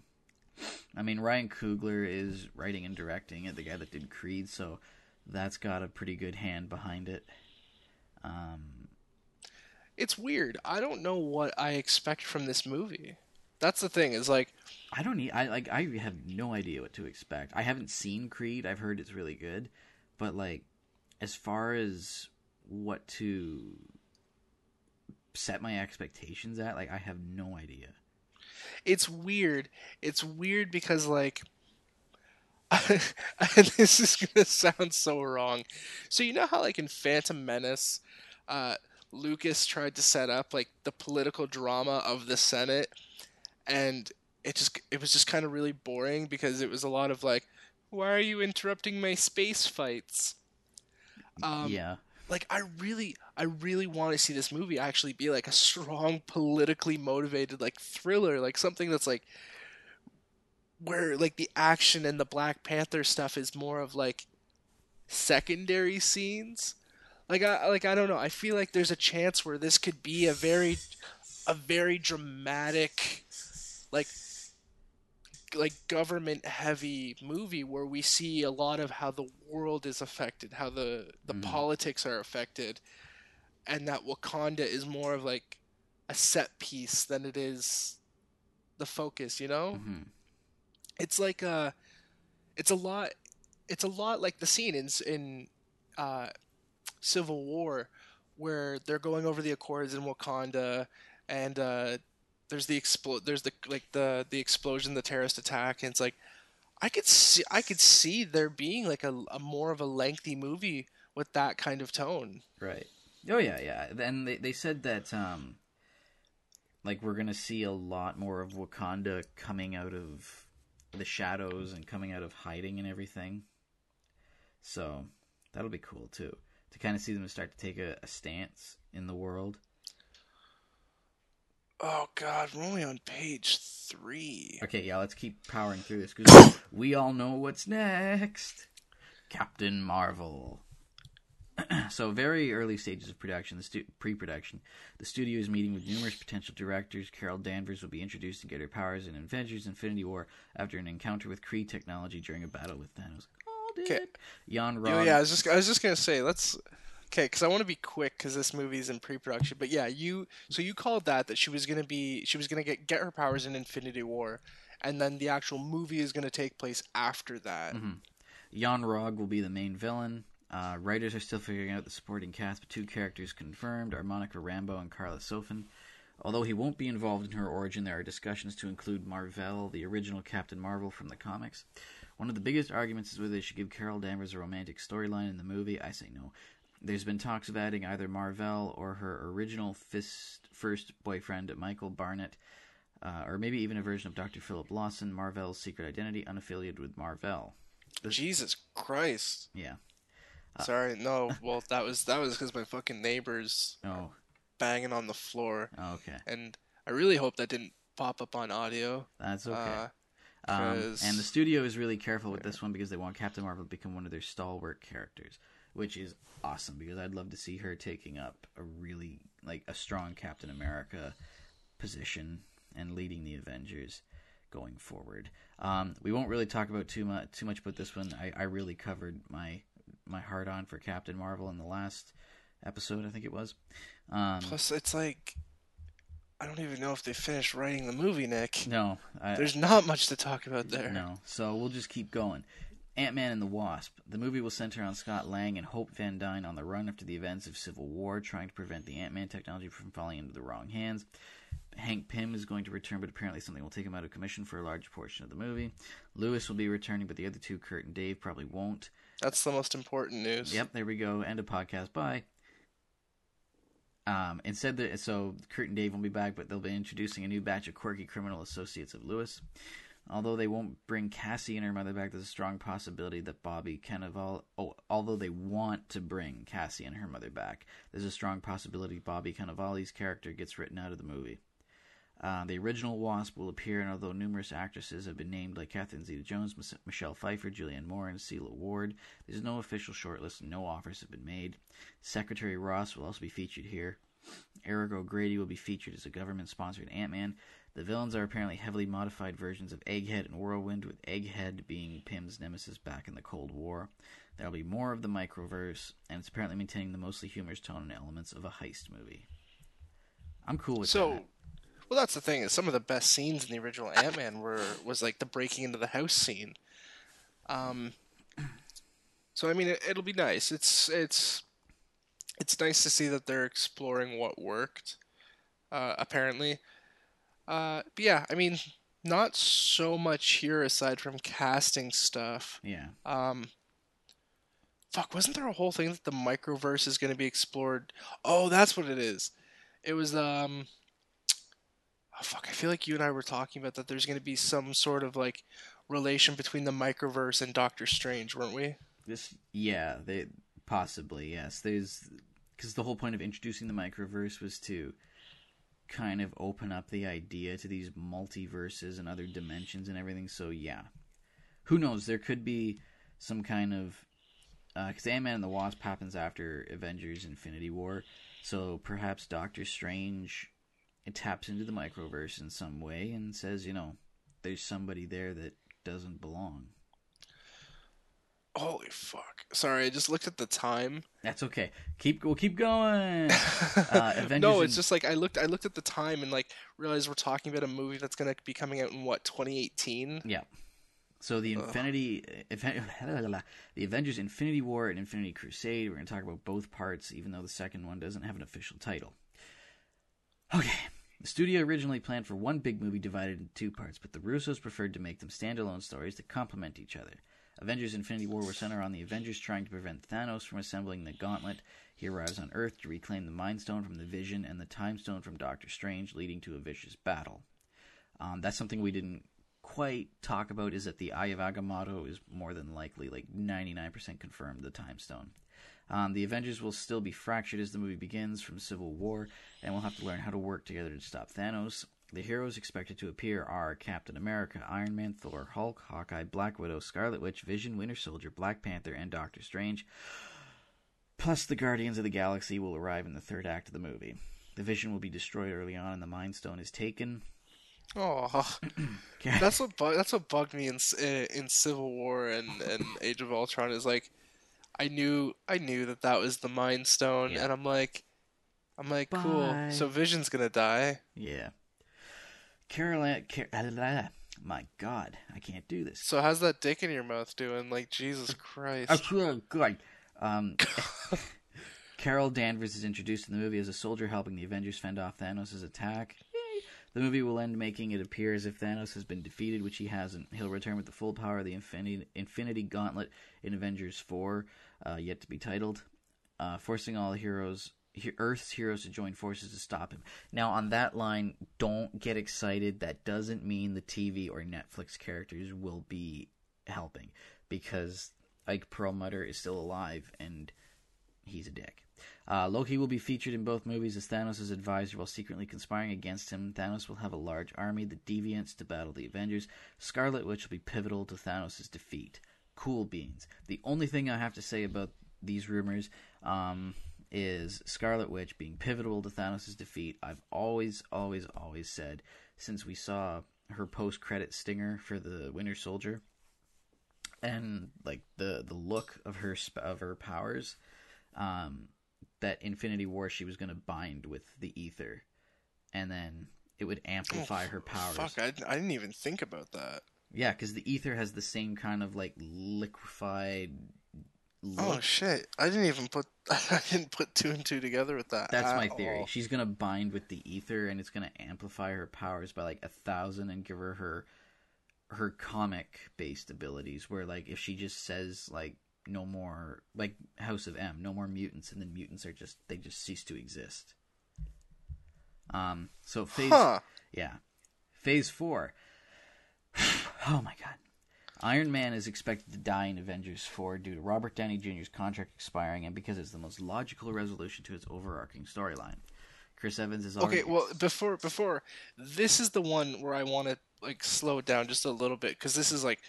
I mean, Ryan Coogler is writing and directing it, the guy that did Creed, so that's got a pretty good hand behind it. Um, It's weird. I don't know what I expect from this movie. That's the thing. Is like I don't need. I like. I have no idea what to expect. I haven't seen Creed. I've heard it's really good, but like, as far as what to set my expectations at, like, I have no idea. It's weird. It's weird because like and this is gonna sound so wrong. So you know how like in Phantom Menace, uh, Lucas tried to set up like the political drama of the Senate, and it just it was just kind of really boring because it was a lot of like, why are you interrupting my space fights? Um, yeah, like I really I really want to see this movie actually be like a strong politically motivated like thriller like something that's like where like the action and the Black Panther stuff is more of like secondary scenes. Like I like I don't know I feel like there's a chance where this could be a very a very dramatic like like government heavy movie where we see a lot of how the world is affected, how the the Mhm. politics are affected, and that Wakanda is more of like a set piece than it is the focus. You know, hmm it's like a, it's a lot, it's a lot like the scene in in uh, Civil War where they're going over the Accords in Wakanda, and uh, there's the explo- there's the like the the explosion, the terrorist attack, and it's like I could see I could see there being like a, a more of a lengthy movie with that kind of tone. right. Oh yeah, yeah. and they they said that um, like we're gonna see a lot more of Wakanda coming out of the shadows and coming out of hiding and everything. So that'll be cool too to kind of see them start to take a, a stance in the world. Oh God, we're only on page three. Okay, yeah, let's keep powering through this because we all know what's next. Captain Marvel. so very early stages of production, the stu- pre-production. The studio is meeting with numerous potential directors. Carol Danvers will be introduced and get her powers in Avengers: Infinity War after an encounter with Kree technology during a battle with Thanos. Called it. Okay. Jan Yeah, yeah, I was just I was just gonna say let's okay because I want to be quick because this movie's in pre-production. But yeah, you so you called that that she was gonna be she was gonna get get her powers in Infinity War, and then the actual movie is gonna take place after that. Mm-hmm. Yon-Rogg will be the main villain. Uh, writers are still figuring out the supporting cast, but two characters confirmed are Monica Rambeau and Karla Sofen. Although he won't be involved in her origin, there are discussions to include Mar-Vell, the original Captain Marvel from the comics. One of the biggest arguments is whether they should give Carol Danvers a romantic storyline in the movie. I say no. There's been talks of adding either Mar-Vell or her original fist, first boyfriend, Michael Barnett, uh, or maybe even a version of Dr. Philip Lawson, Mar-Vell's secret identity, unaffiliated with Mar-Vell. Jesus Christ! Yeah. Sorry, no. Well, that was that was because my fucking neighbors Oh, banging on the floor, oh, okay. and I really hope that didn't pop up on audio. That's okay. Uh, um, and the studio is really careful with this one because they want Captain Marvel to become one of their stalwart characters, which is awesome because I'd love to see her taking up a really like a strong Captain America position and leading the Avengers going forward. Um, we won't really talk about too much too much about this one. I, I really covered my my heart on for Captain Marvel in the last episode, I think it was. Um, plus, it's like I don't even know if they finished writing the movie, Nick. no, I, There's not much to talk about there. No, so we'll just keep going. Ant Man and the Wasp. The movie will center on Scott Lang and Hope Van Dyne on the run after the events of Civil War, trying to prevent the Ant Man technology from falling into the wrong hands. Hank Pym is going to return, but apparently something will take him out of commission for a large portion of the movie. Luis will be returning, but the other two, Kurt and Dave, probably won't. That's the most important news. Yep, there we go. End of podcast. Bye. Um, instead, the, so Kurt and Dave won't be back, but they'll be introducing a new batch of quirky criminal associates of Luis. Although they won't bring Cassie and her mother back, there's a strong possibility that Bobby Cannavale. Oh, although they want to bring Cassie and her mother back, there's a strong possibility Bobby Cannavale's character gets written out of the movie. Uh, the original Wasp will appear, and although numerous actresses have been named, like Catherine Zeta-Jones, Mich- Michelle Pfeiffer, Julianne Moore, and Sela Ward, there's no official shortlist, and no offers have been made. Secretary Ross will also be featured here. Eric O'Grady will be featured as a government-sponsored Ant-Man. The villains are apparently heavily modified versions of Egghead and Whirlwind, with Egghead being Pym's nemesis back in the Cold War. There'll be more of the microverse, and it's apparently maintaining the mostly humorous tone and elements of a heist movie. I'm cool with that. So, that. well, that's the thing. Is some of the best scenes in the original Ant Man were was like the breaking into the house scene. Um. So I mean, it, it'll be nice. It's it's it's nice to see that they're exploring what worked. Uh, apparently, uh, but yeah, I mean, not so much here aside from casting stuff. Yeah. Um, fuck, wasn't there a whole thing that the microverse is going to be explored? Oh, that's what it is. It was um. Oh fuck! I feel like you and I were talking about that. There's going to be some sort of like relation between the microverse and Doctor Strange, weren't we? This, yeah, they possibly yes. There's because the whole point of introducing the microverse was to kind of open up the idea to these multiverses and other dimensions and everything. So yeah, who knows? There could be some kind of uh, because Ant Man and the Wasp happens after Avengers: Infinity War, so perhaps Doctor Strange it taps into the microverse in some way and says, you know, there's somebody there that doesn't belong. Holy fuck! Sorry, I just looked at the time. That's okay. Keep we'll keep going. Uh, no, it's just like I looked. I looked at the time and like realized we're talking about a movie that's going to be coming out in what 2018. Yeah. So the Infinity, Infen- the Avengers Infinity War and Infinity Crusade. We're going to talk about both parts, even though the second one doesn't have an official title. Okay. The studio originally planned for one big movie divided into two parts, but the Russos preferred to make them standalone stories that complement each other. Avengers Infinity War will center on the Avengers trying to prevent Thanos from assembling the Gauntlet. He arrives on Earth to reclaim the Mind Stone from the Vision and the Time Stone from Doctor Strange, leading to a vicious battle. Um, that's something we didn't quite talk about is that the Eye of Agamotto is more than likely, like 99% confirmed, the Time Stone. Um, the Avengers will still be fractured as the movie begins from Civil War, and we'll have to learn how to work together to stop Thanos. The heroes expected to appear are Captain America, Iron Man, Thor, Hulk, Hawkeye, Black Widow, Scarlet Witch, Vision, Winter Soldier, Black Panther, and Doctor Strange. Plus, the Guardians of the Galaxy will arrive in the third act of the movie. The Vision will be destroyed early on, and the Mind Stone is taken. Oh, that's what bu- that's what bugged me in eh, in Civil War and, and Age of Ultron is like, I knew I knew that that was the Mind Stone, Yeah. and I'm like, I'm like, Bye. cool. So Vision's gonna die. Yeah. Caroline. Car- my God, I can't do this. So how's that dick in your mouth doing? Like Jesus Christ. I feel good. Um, Carol Danvers is introduced in the movie as a soldier helping the Avengers fend off Thanos' attack. The movie will end making it appear as if Thanos has been defeated, which he hasn't. He'll return with the full power of the Infinity, Infinity Gauntlet in Avengers 4, uh, yet to be titled, uh, forcing all heroes, he- Earth's heroes to join forces to stop him. Now, on that line, don't get excited. That doesn't mean the TV or Netflix characters will be helping, because Ike Perlmutter is still alive and he's a dick. Uh, Loki will be featured in both movies as Thanos' advisor while secretly conspiring against him. Thanos will have a large army, the Deviants, to battle the Avengers. Scarlet Witch will be pivotal to Thanos' defeat. Cool beans. The only thing I have to say about these rumors um, is Scarlet Witch being pivotal to Thanos' defeat. I've always, always, always said since we saw her post-credit stinger for the Winter Soldier and like the the look of her of her powers um that infinity war she was going to bind with the ether and then it would amplify her powers Fuck, I, I didn't even think about that. yeah because the ether has the same kind of like liquefied Oh shit! I didn't even put I didn't put two and two together with that. that's at my theory all. she's going to bind with the ether and it's going to amplify her powers by like a thousand and give her her her comic based abilities where like if she just says like no more like House of M, no more mutants, and then mutants are just they just cease to exist. Um. So phase, Huh? yeah, phase four. oh my god, Iron Man is expected to die in Avengers four due to Robert Downey Jr.'s contract expiring, and because it's the most logical resolution to its overarching storyline. Chris Evans is already Okay, well before before this is the one where I want to like slow it down just a little bit because this is like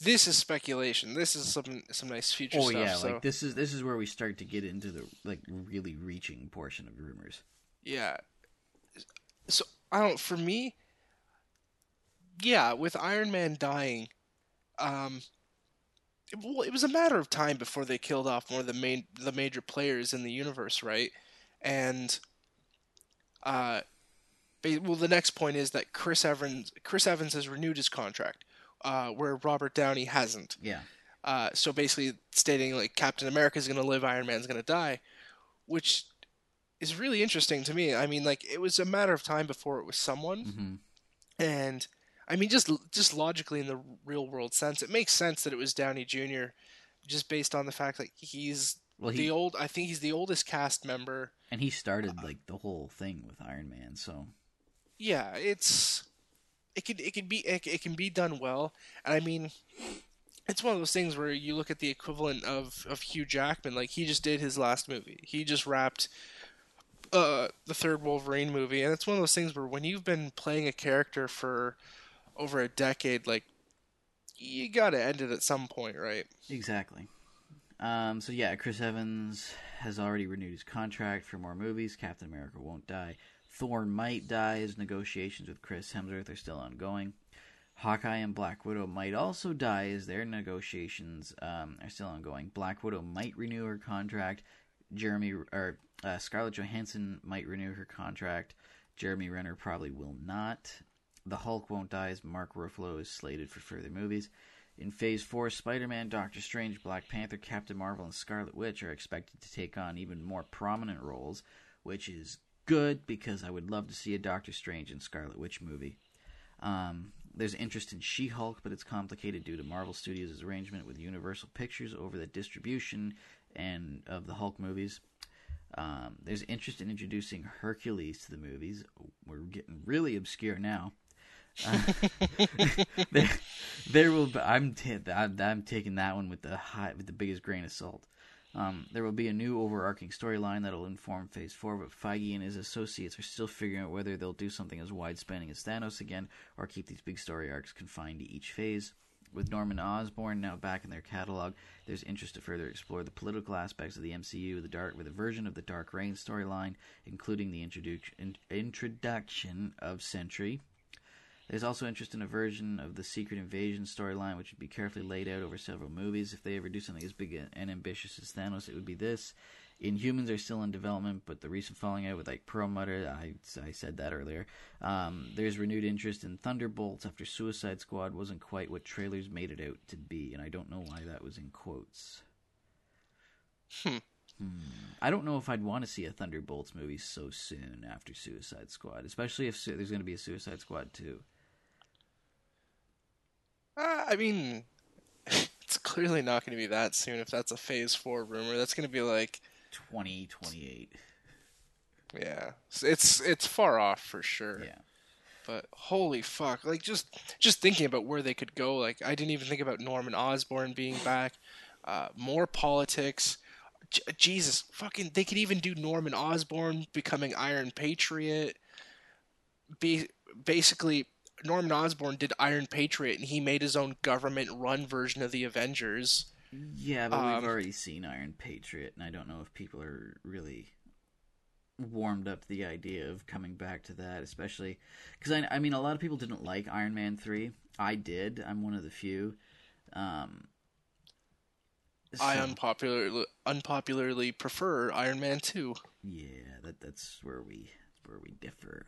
this is speculation. This is some some nice future Oh stuff. yeah, so like this is this is where we start to get into the like really reaching portion of rumors. yeah. So I don't. For me, yeah, with Iron Man dying, um, it, well, it was a matter of time before they killed off one of the main the major players in the universe, right? And uh, well, the next point is that Chris Evans Chris Evans has renewed his contract, uh, where Robert Downey hasn't. Yeah, Uh, so basically stating like Captain America is going to live, Iron Man's going to die, which is really interesting to me. I mean, like it was a matter of time before it was someone, hmm and I mean, just just logically in the real world sense, it makes sense that it was Downey Jr. Just based on the fact that he's well he the old. I think he's the oldest cast member. and he started like the whole thing with Iron Man, so Yeah, it's it could it could be it, it can be done well, and I mean. It's one of those things where you look at the equivalent of, of Hugh Jackman. Like he just did his last movie. He just wrapped uh, the third Wolverine movie, and it's one of those things where when you've been playing a character for over a decade, like you gotta end it at some point, right? exactly. Um, so yeah, Chris Evans has already renewed his contract for more movies. Captain America won't die. Thor might die as negotiations with Chris Hemsworth are still ongoing. Hawkeye and Black Widow might also die as their negotiations um, are still ongoing. Black Widow might renew her contract. Jeremy or uh, Scarlett Johansson might renew her contract. Jeremy Renner probably will not. The Hulk won't die as Mark Ruffalo is slated for further movies. In Phase 4, Spider Man, Doctor Strange, Black Panther, Captain Marvel, and Scarlet Witch are expected to take on even more prominent roles, which is good because I would love to see a Doctor Strange and Scarlet Witch movie. Um, there's interest in She Hulk, but it's complicated due to Marvel Studios' arrangement with Universal Pictures over the distribution and of the Hulk movies. Um, there's interest in introducing Hercules to the movies. We're getting really obscure now. There, there will. Be, I'm, t- I'm I'm taking that one with the high, with the biggest grain of salt. Um, there will be a new overarching storyline that will inform Phase Four, but Feige and his associates are still figuring out whether they'll do something as wide-spanning as Thanos again, or keep these big story arcs confined to each phase. With Norman Osborn now back in their catalog, there's interest to further explore the political aspects of the MCU, the dark with a version of the Dark Reign storyline, including the introduc- in- introduction of Sentry. There's also interest in a version of the Secret Invasion storyline, which would be carefully laid out over several movies. If they ever do something as big and ambitious as Thanos, it would be this. Inhumans are still in development, but the recent falling out with Ike Perlmutter, I, I said that earlier. Um, there's renewed interest in Thunderbolts after Suicide Squad wasn't quite what trailers made it out to be, and I don't know why that was in quotes. Hmm. Hmm. I don't know if I'd want to see a Thunderbolts movie so soon after Suicide Squad, especially if su- there's going to be a Suicide Squad too. Uh, I mean, it's clearly not going to be that soon. If that's a Phase Four rumor, that's going to be like 2028. Yeah, it's it's far off for sure. Yeah. But holy fuck! Like just just thinking about where they could go. Like I didn't even think about Norman Osborn being back. Uh, more politics. J- Jesus, fucking! They could even do Norman Osborn becoming Iron Patriot. Be basically Norman Osborn did Iron Patriot, and he made his own government-run version of the Avengers. Yeah, but Um, we've already seen Iron Patriot, and I don't know if people are really warmed up to the idea of coming back to that, especially because I, I mean, a lot of people didn't like Iron Man three. I did. I'm one of the few. Um, I so- unpopularly unpopularly prefer Iron Man two. yeah, that that's where we that's where we differ.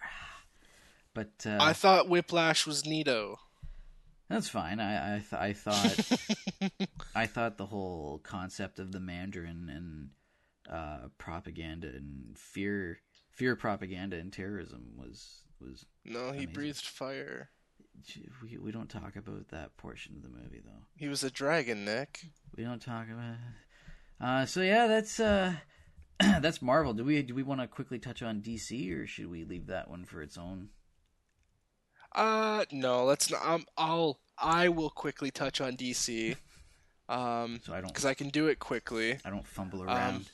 But uh, I thought Whiplash was neato. That's fine. I I, th- I thought I thought the whole concept of the Mandarin and uh, propaganda and fear fear propaganda and terrorism was was No, he Amazing. breathed fire. we we don't talk about that portion of the movie though. He was a dragon, Nick. We don't talk about. Uh, so yeah, that's uh, that's Marvel. Do we do we want to quickly touch on DC or should we leave that one for its own? Uh, no, let's not. Um, I'll I will quickly touch on DC. Um, So I don't because I can do it quickly. I don't fumble Um, around.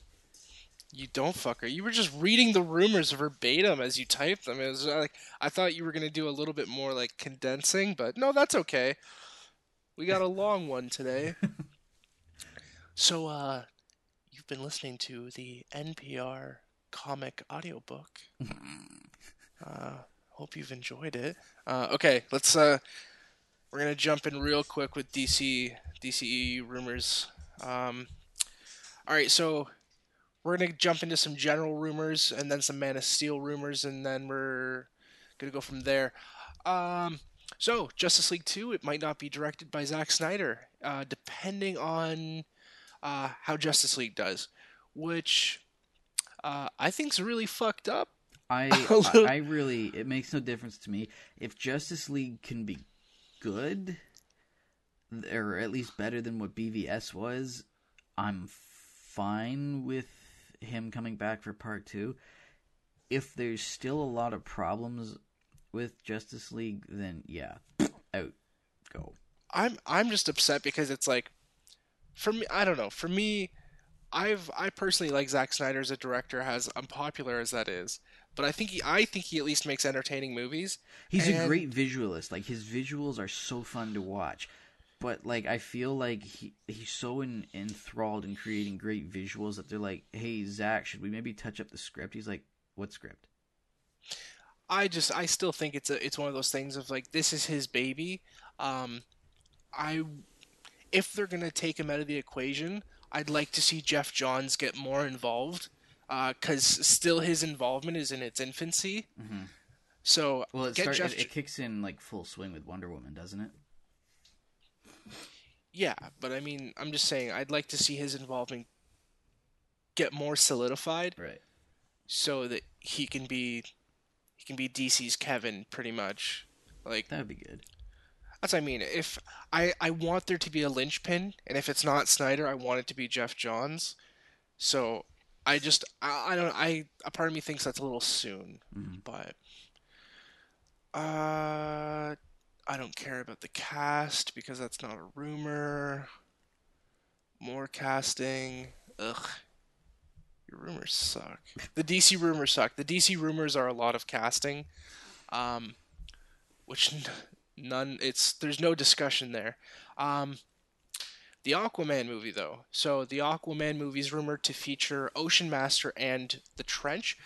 You don't fucker. You were just reading the rumors verbatim as you typed them. It was uh, like I thought you were gonna do a little bit more like condensing, but no, that's okay. We got a long one today. so, uh, you've been listening to the NPR comic audiobook. uh, hope you've enjoyed it. Uh, okay, let's. Uh, we're gonna jump in real quick with DC DCE rumors. Um, all right, so we're gonna jump into some general rumors and then some Man of Steel rumors, and then we're gonna go from there. Um, so Justice League Two, it might not be directed by Zack Snyder, uh, depending on uh, how Justice League does, which uh, I think's really fucked up. I, I I really it makes no difference to me if Justice League can be good or at least better than what BVS was. I'm fine with him coming back for part 2. If there's still a lot of problems with Justice League then yeah, out go. I'm I'm just upset because it's like for me I don't know for me I've I personally like Zack Snyder as a director as unpopular as that is but I think he I think he at least makes entertaining movies He's a great visualist. Like his visuals are so fun to watch. But like I feel like he he's so in, enthralled in creating great visuals that they're like, "Hey Zach, should we maybe touch up the script?" He's like, "What script?" I just I still think it's a it's one of those things of like this is his baby um I if they're going to take him out of the equation I'd like to see Geoff Johns get more involved because still his involvement is in its infancy Mhm. so Well, it, get start, Geoff it, it kicks in like full swing with Wonder Woman, doesn't it? Yeah, but I mean, I'm just saying, I'd like to see his involvement get more solidified Right. so that he can be he can be DC's Kevin pretty much. Like That would be good. that's what I mean. If I I want there to be a linchpin, and if it's not Snyder, I want it to be Geoff Johns. So I just I, I don't I a part of me thinks that's a little soon, Mhm. but uh I don't care about the cast because that's not a rumor. More casting. Ugh. Your rumors suck. The DC rumors suck. The DC rumors are a lot of casting. Um which n- None. It's there's no discussion there. Um, the Aquaman movie, though. So the Aquaman movie is rumored to feature Ocean Master and the Trench.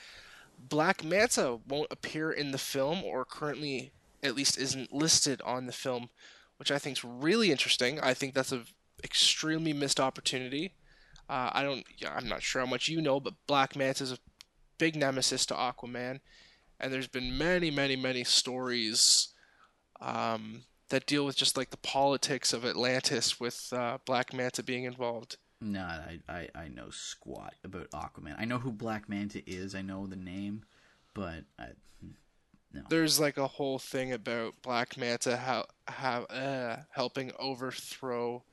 Black Manta won't appear in the film, or currently, at least, isn't listed on the film, which I think is really interesting. I think that's an extremely missed opportunity. Uh, I don't. I'm not sure how much you know, but Black Manta is a big nemesis to Aquaman, and there's been many, many, many stories um, that deal with just like the politics of Atlantis with uh, Black Manta being involved. No, I, I, I know squat about Aquaman. I know who Black Manta is. I know the name, but I, no. There's like a whole thing about Black Manta how how uh, helping overthrow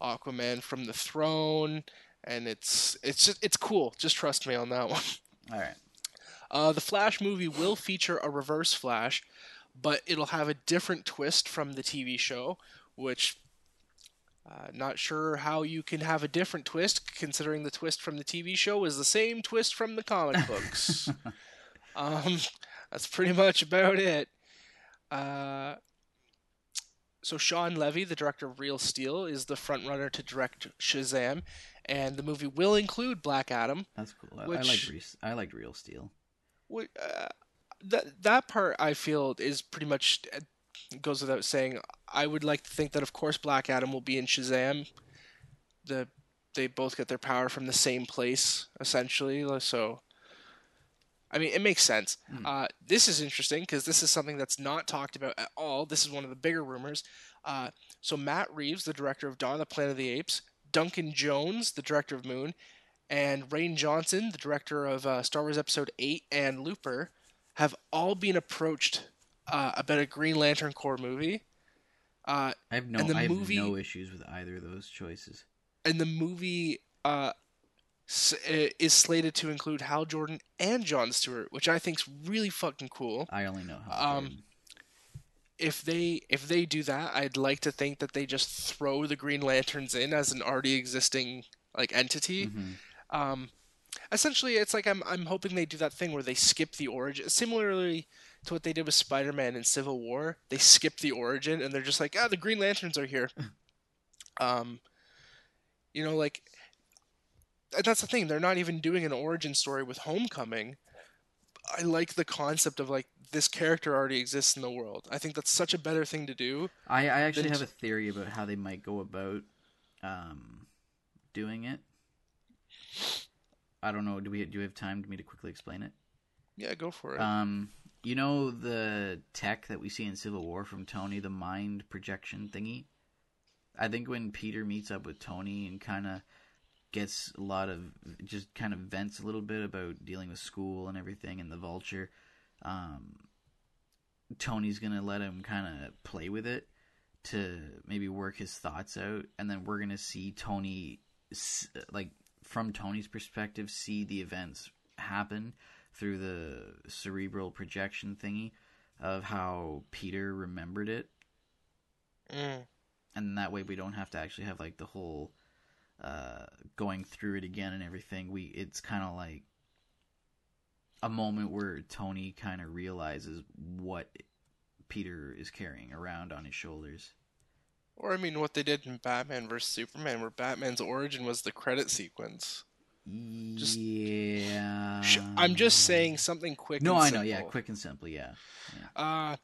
Aquaman from the throne, and it's it's just it's cool. Just trust me on that one. All right. Uh, the Flash movie will feature a Reverse Flash, but it'll have a different twist from the TV show, which uh, not sure how you can have a different twist considering the twist from the TV show is the same twist from the comic books. um, that's pretty much about it. Uh, so Shawn Levy, the director of Real Steel, is the frontrunner to direct Shazam, and the movie will include Black Adam. That's cool. I, which, I like I liked Real Steel. Which, uh, that that part I feel is pretty much uh, goes without saying. I would like to think that of course Black Adam will be in Shazam. The they both get their power from the same place essentially. So I mean, it makes sense. Mm. Uh, this is interesting because this is something that's not talked about at all. This is one of the bigger rumors. Uh, so Matt Reeves, the director of Dawn of the Planet of the Apes, Duncan Jones, the director of Moon, and Rian Johnson, the director of uh, Star Wars Episode Eight and Looper, have all been approached uh, about a Green Lantern Corps movie. Uh, I have no, I have movie, no issues with either of those choices. And the movie uh, is slated to include Hal Jordan and John Stewart, which I think is really fucking cool. I only know Hal um, If they if they do that, I'd like to think that they just throw the Green Lanterns in as an already existing like entity. Mm-hmm. Um, essentially it's like I'm I'm hoping they do that thing where they skip the origin similarly to what they did with Spider-Man in Civil War. They skip the origin and they're just like, "Ah, the Green Lanterns are here." um you know like that's the thing, they're not even doing an origin story with Homecoming. I like the concept of like this character already exists in the world. I think that's such a better thing to do. I, I actually have a theory about how they might go about um, doing it. I don't know. Do we do we have time for me to quickly explain it? Yeah, go for it. Um, you know the tech that we see in Civil War from Tony, the mind projection thingy. I think when Peter meets up with Tony and kind of gets a lot of just kind of vents a little bit about dealing with school and everything and the vulture um, tony's gonna let him kind of play with it to maybe work his thoughts out and then we're gonna see tony like from Tony's perspective, see the events happen through the cerebral projection thingy of how Peter remembered it. Mm. And that way we don't have to actually have like the whole uh, going through it again and everything. We it's kind of like a moment where Tony kind of realizes what Peter is carrying around on his shoulders. Or I mean, what they did in Batman vs Superman, where Batman's origin was the credit sequence. Just, yeah. I'm just saying something quick. No, I know. Yeah, quick and simple. Yeah. yeah. Uh,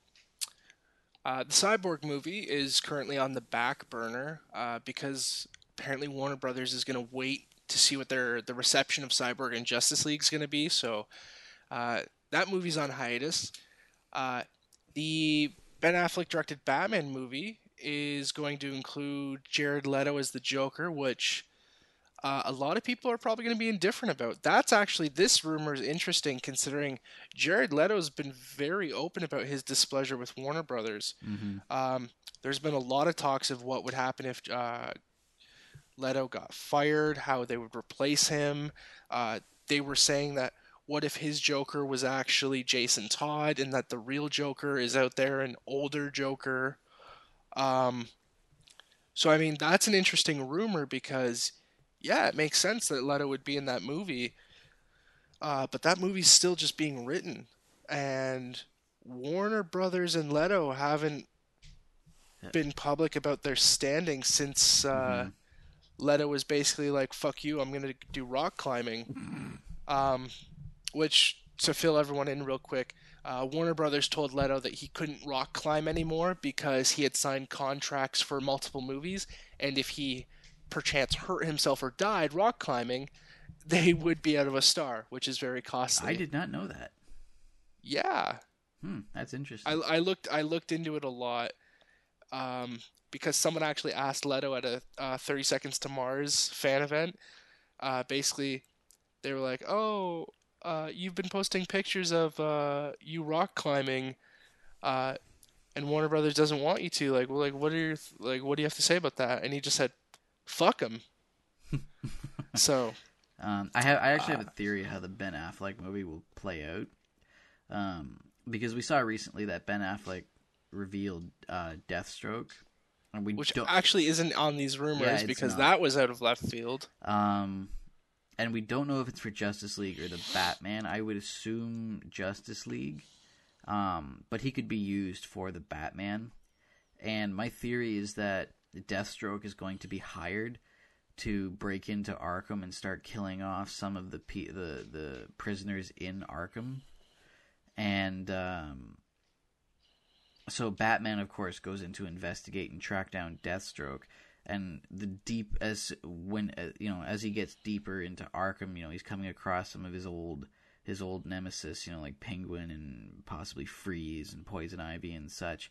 uh, the Cyborg movie is currently on the back burner uh, because apparently Warner Brothers is going to wait to see what their the reception of Cyborg and Justice League is going to be. So uh, that movie's on hiatus. Uh, the Ben Affleck directed Batman movie is going to include Jared Leto as the Joker, which uh, a lot of people are probably going to be indifferent about. That's actually this rumor is interesting considering Jared Leto's been very open about his displeasure with Warner Brothers. Mm-hmm. Um, there's been a lot of talks of what would happen if uh, Leto got fired, how they would replace him. Uh, they were saying that what if his Joker was actually Jason Todd and that the real Joker is out there, an older Joker? Um, so I mean that's an interesting rumor because yeah, it makes sense that Leto would be in that movie. Uh, but that movie's still just being written, and Warner Brothers and Leto haven't been public about their standing since uh, Leto was basically like, "Fuck you, I'm gonna do rock climbing," um, which to fill everyone in real quick. Uh, Warner Brothers told Leto that he couldn't rock climb anymore because he had signed contracts for multiple movies, and if he perchance hurt himself or died rock climbing, they would be out of a star, which is very costly. I did not know that. Yeah, Hmm, that's interesting. I, I looked I looked into it a lot um, because someone actually asked Leto at a uh, 30 Seconds to Mars fan event. Uh, basically, they were like, "Oh, uh, you've been posting pictures of uh, you rock climbing, uh, and Warner Brothers doesn't want you to. Like, well, like, what are your like, what do you have to say about that?" And he just said, "Fuck him." so Um, I have I actually have a theory how the Ben Affleck movie will play out. Um, because we saw recently that Ben Affleck revealed uh, Deathstroke, and we which don't. actually isn't on these rumors it's because not. that was out of left field. Um, and we don't know if it's for Justice League or the Batman. I would assume Justice League. Um, but he could be used for the Batman. And my theory is that Deathstroke is going to be hired to break into Arkham and start killing off some of the pe- the the prisoners in Arkham. And um, so Batman, of course, goes in to investigate and track down Deathstroke. And the deep as when uh, you know as he gets deeper into Arkham, you know he's coming across some of his old his old nemesis, you know like Penguin and possibly Freeze and Poison Ivy and such.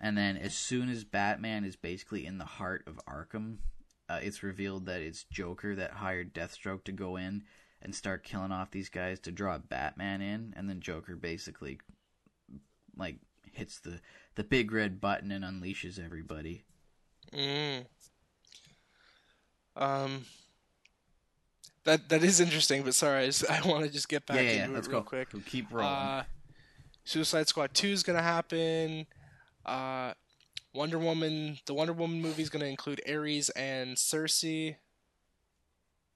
And then as soon as Batman is basically in the heart of Arkham, uh, it's revealed that it's Joker that hired Deathstroke to go in and start killing off these guys to draw Batman in, and then Joker basically like hits the the big red button and unleashes everybody. Mm. Um, that that is interesting, but sorry, I, just, I want to just get back yeah, yeah, into yeah. it Let's real go. quick. We'll keep rolling. Uh, Suicide Squad Two is gonna happen. Uh, Wonder Woman, the Wonder Woman movie is gonna include Ares and Cersei,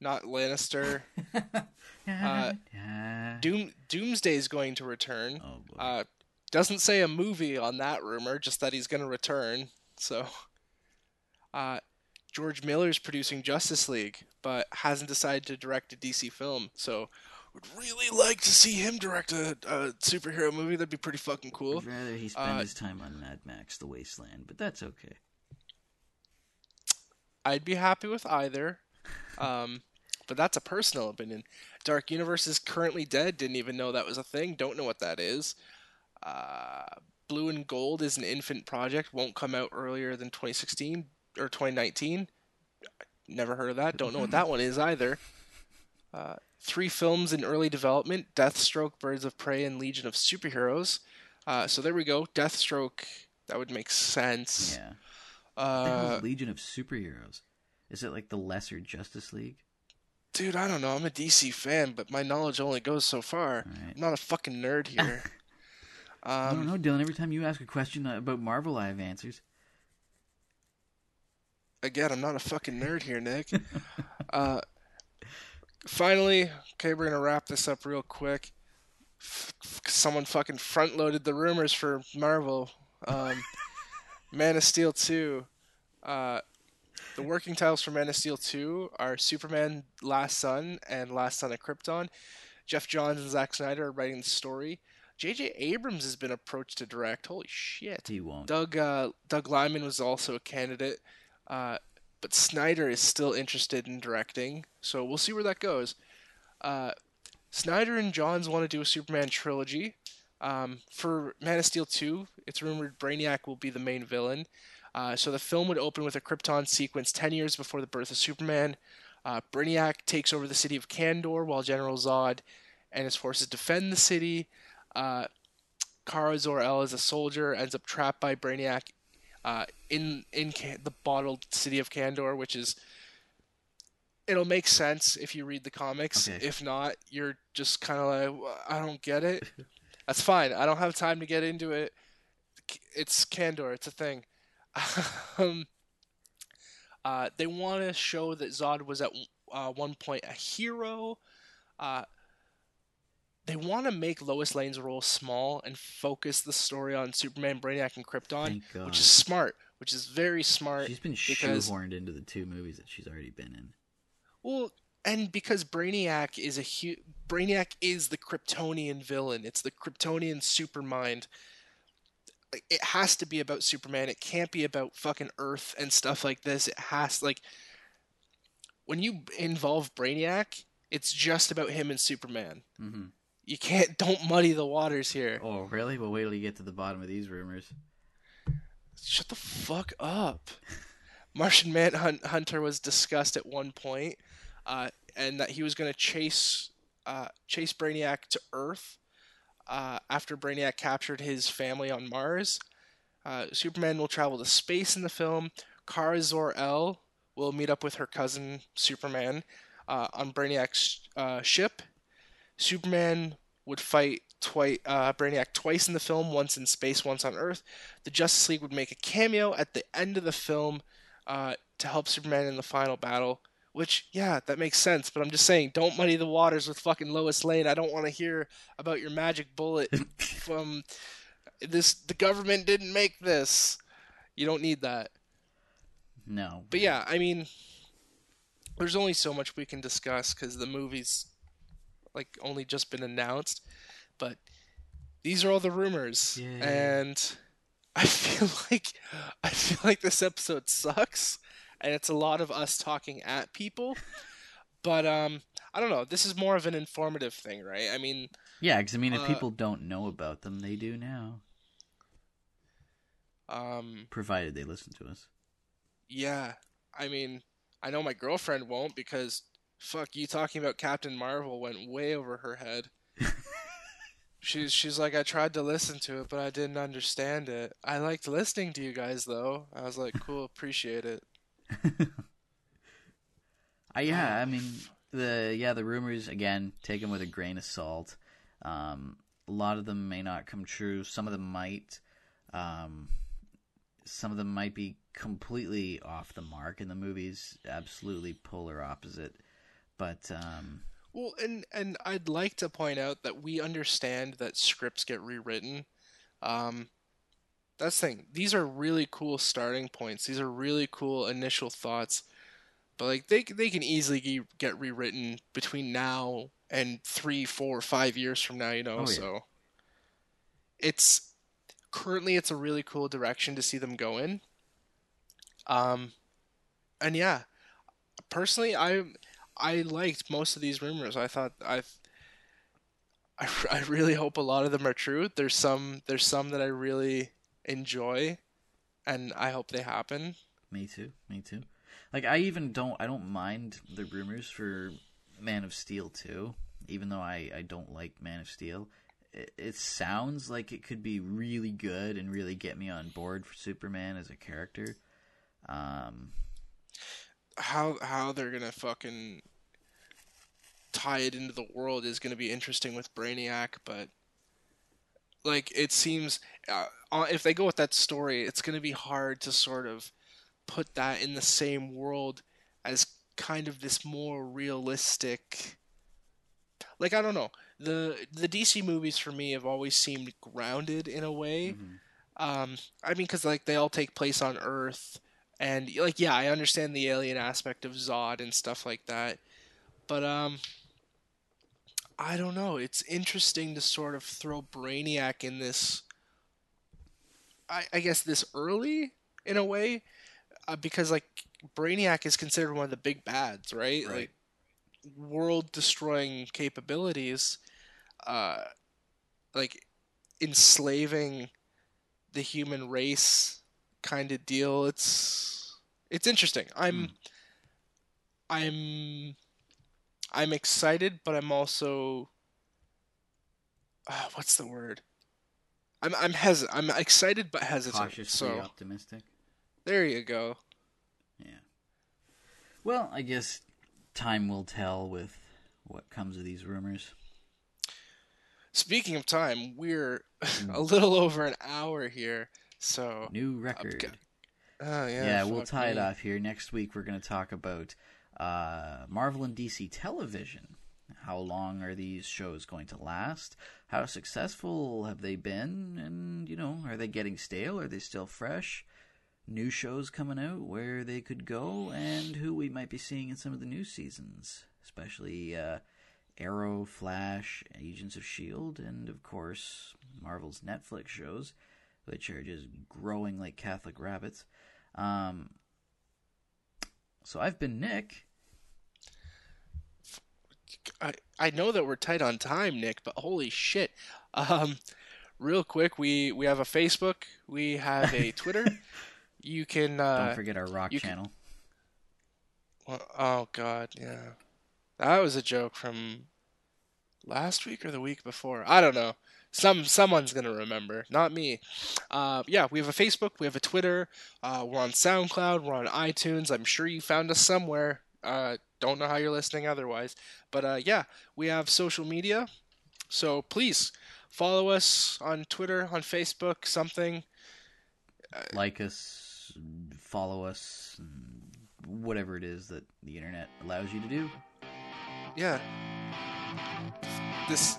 not Lannister. uh, Yeah. Doom Doomsday is going to return. oh boy. Uh, doesn't say a movie on that rumor, just that he's going to return. So, uh, George Miller's producing Justice League, but hasn't decided to direct a DC film. So, would really like to see him direct a, a superhero movie. That'd be pretty fucking cool. I'd rather he spend uh, his time on Mad Max: The Wasteland, but that's okay. I'd be happy with either. Um, but that's a personal opinion. Dark Universe is currently dead. Didn't even know that was a thing. Don't know what that is. Uh, Blue and Gold is an infant project. Won't come out earlier than 2016 or 2019. Never heard of that. Don't know what that one is either. Uh, three films in early development: Deathstroke, Birds of Prey, and Legion of Superheroes. Uh, so there we go. Deathstroke. That would make sense. Yeah. What the hell Uh, Legion of Superheroes? Is it like the lesser Justice League? Dude, I don't know. I'm a DC fan, but my knowledge only goes so far. Right. I'm not a fucking nerd here. I don't um, know, Dylan. Every time you ask a question about Marvel, I have answers. Again, I'm not a fucking nerd here, Nick. uh, finally, okay, we're gonna wrap this up real quick. F- f- someone fucking front loaded the rumors for Marvel. Um, Man of Steel 2. Uh, the working titles for Man of Steel 2 are Superman Last Son and Last Son of Krypton. Geoff Johns and Zack Snyder are writing the story. J.J. Abrams has been approached to direct. Holy shit. He won't. Doug uh, Doug Liman was also a candidate, uh, but Snyder is still interested in directing, so we'll see where that goes. Uh, Snyder and Johns want to do a Superman trilogy. Um, for Man of Steel 2, it's rumored Brainiac will be the main villain. Uh, so the film would open with a Krypton sequence 10 years before the birth of Superman. Uh, Brainiac takes over the city of Kandor while General Zod and his forces defend the city. Uh, Kara Zor-El as a soldier ends up trapped by Brainiac uh, in in Can- the bottled city of Kandor, which is it'll make sense if you read the comics. Okay. If not, you're just kind of like, "Well, I don't get it. That's fine. I don't have time to get into it. It's Kandor. It's a thing. um, uh, they want to show that Zod was at uh, one point a hero. Uh, they want to make Lois Lane's role small and focus the story on Superman, Brainiac, and Krypton, which is smart. which is very smart. She's been because- shoehorned into the two movies that she's already been in. Well, and because Brainiac is a hu- Brainiac is the Kryptonian villain. It's the Kryptonian supermind. It has to be about Superman. It can't be about fucking Earth and stuff like this. It has like when you involve Brainiac, it's just about him and Superman. hmm You can't don't muddy the waters here. Oh, really? Well, wait till you get to the bottom of these rumors. Shut the fuck up. Martian Manhunt Hunter was discussed at one point, uh, and that he was going to chase uh, chase Brainiac to Earth uh, after Brainiac captured his family on Mars. Uh, Superman will travel to space in the film. Kara Zor-El will meet up with her cousin Superman uh, on Brainiac's uh, ship. Superman would fight twi- uh, Brainiac twice in the film, once in space, once on Earth. The Justice League would make a cameo at the end of the film uh, to help Superman in the final battle. Which, yeah, that makes sense. But I'm just saying, don't muddy the waters with fucking Lois Lane. I don't want to hear about your magic bullet from this. The government didn't make this. You don't need that. No. But yeah, I mean, there's only so much we can discuss because the movie's like only just been announced. But these are all the rumors, Yay. and I feel like I feel like this episode sucks, and it's a lot of us talking at people. But um, I don't know. This is more of an informative thing, right? I mean, Yeah, because I mean, if Uh, people don't know about them, they do now, um, provided they listen to us. Yeah, I mean, I know my girlfriend won't because fuck you talking about Captain Marvel went way over her head. she's she's like I tried to listen to it but I didn't understand it. I liked listening to you guys though. I was like, cool, appreciate it. Uh, yeah, I mean the yeah the rumors again take them with a grain of salt. Um, a lot of them may not come true. Some of them might. Um, some of them might be completely off the mark, and the movie's absolutely polar opposite. But um, Well, and and I'd like to point out that we understand that scripts get rewritten. Um, that's the thing. These are really cool starting points. These are really cool initial thoughts. But like they they can easily get rewritten between now and three, four, five years from now. You know, Oh, yeah. so it's currently it's a really cool direction to see them go in. Um, and yeah, personally, I I liked most of these rumors. I thought I've I, I really hope a lot of them are true. There's some there's some that I really enjoy, and I hope they happen. me too, me too. Like I even don't I don't mind the rumors for Man of Steel too, even though I I don't like Man of Steel. It, it sounds like it could be really good and really get me on board for Superman as a character. Um, How how they're gonna fucking tie it into the world is gonna be interesting with Brainiac, but like it seems uh, if they go with that story, it's gonna be hard to sort of put that in the same world as kind of this more realistic like I don't know. The the DC movies for me have always seemed grounded in a way. mhm. Um I mean cuz like they all take place on Earth and like yeah, I understand the alien aspect of Zod and stuff like that. But um I don't know. It's interesting to sort of throw Brainiac in this I, I guess this early in a way uh, because like Brainiac is considered one of the big bads, right? Right. Like world destroying capabilities uh like enslaving the human race kind of deal. It's it's interesting. I'm I'm I'm excited, but I'm also uh, what's the word? I'm I'm hes I'm excited but hesitant. cautiously so optimistic. there you go. Yeah. Well, I guess time will tell with what comes of these rumors. Speaking of time, we're a little over an hour here. So New record. Okay. oh yeah, yeah, we'll fuck tie it off here. Next week, we're going to talk about uh, Marvel and DC television. How long are these shows going to last? How successful have they been? And, you know, are they getting stale? Are they still fresh? new shows coming out, where they could go, and who we might be seeing in some of the new seasons, especially uh, Arrow, Flash, Agents of S.H.I.E.L.D., and of course, Marvel's Netflix shows, which are just growing like Catholic rabbits. Um, so I've been Nick. I, I know that we're tight on time, Nick, but holy shit. Um, real quick, we, we have a Facebook, we have a Twitter. you can uh, Don't forget our rock you can- channel. well, oh god, yeah. That was a joke from last week or the week before. I don't know. Some someone's gonna remember, not me. Uh, yeah, we have a Facebook, we have a Twitter, uh, we're on SoundCloud, we're on iTunes. I'm sure you found us somewhere. Uh, don't know how you're listening otherwise, but uh, yeah, we have social media. So please follow us on Twitter, on Facebook, something. like us, follow us, whatever it is that the internet allows you to do. yeah this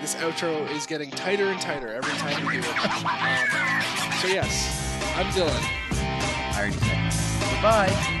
this outro is getting tighter and tighter every time we do it um, so yes i'm dylan I already said. Goodbye.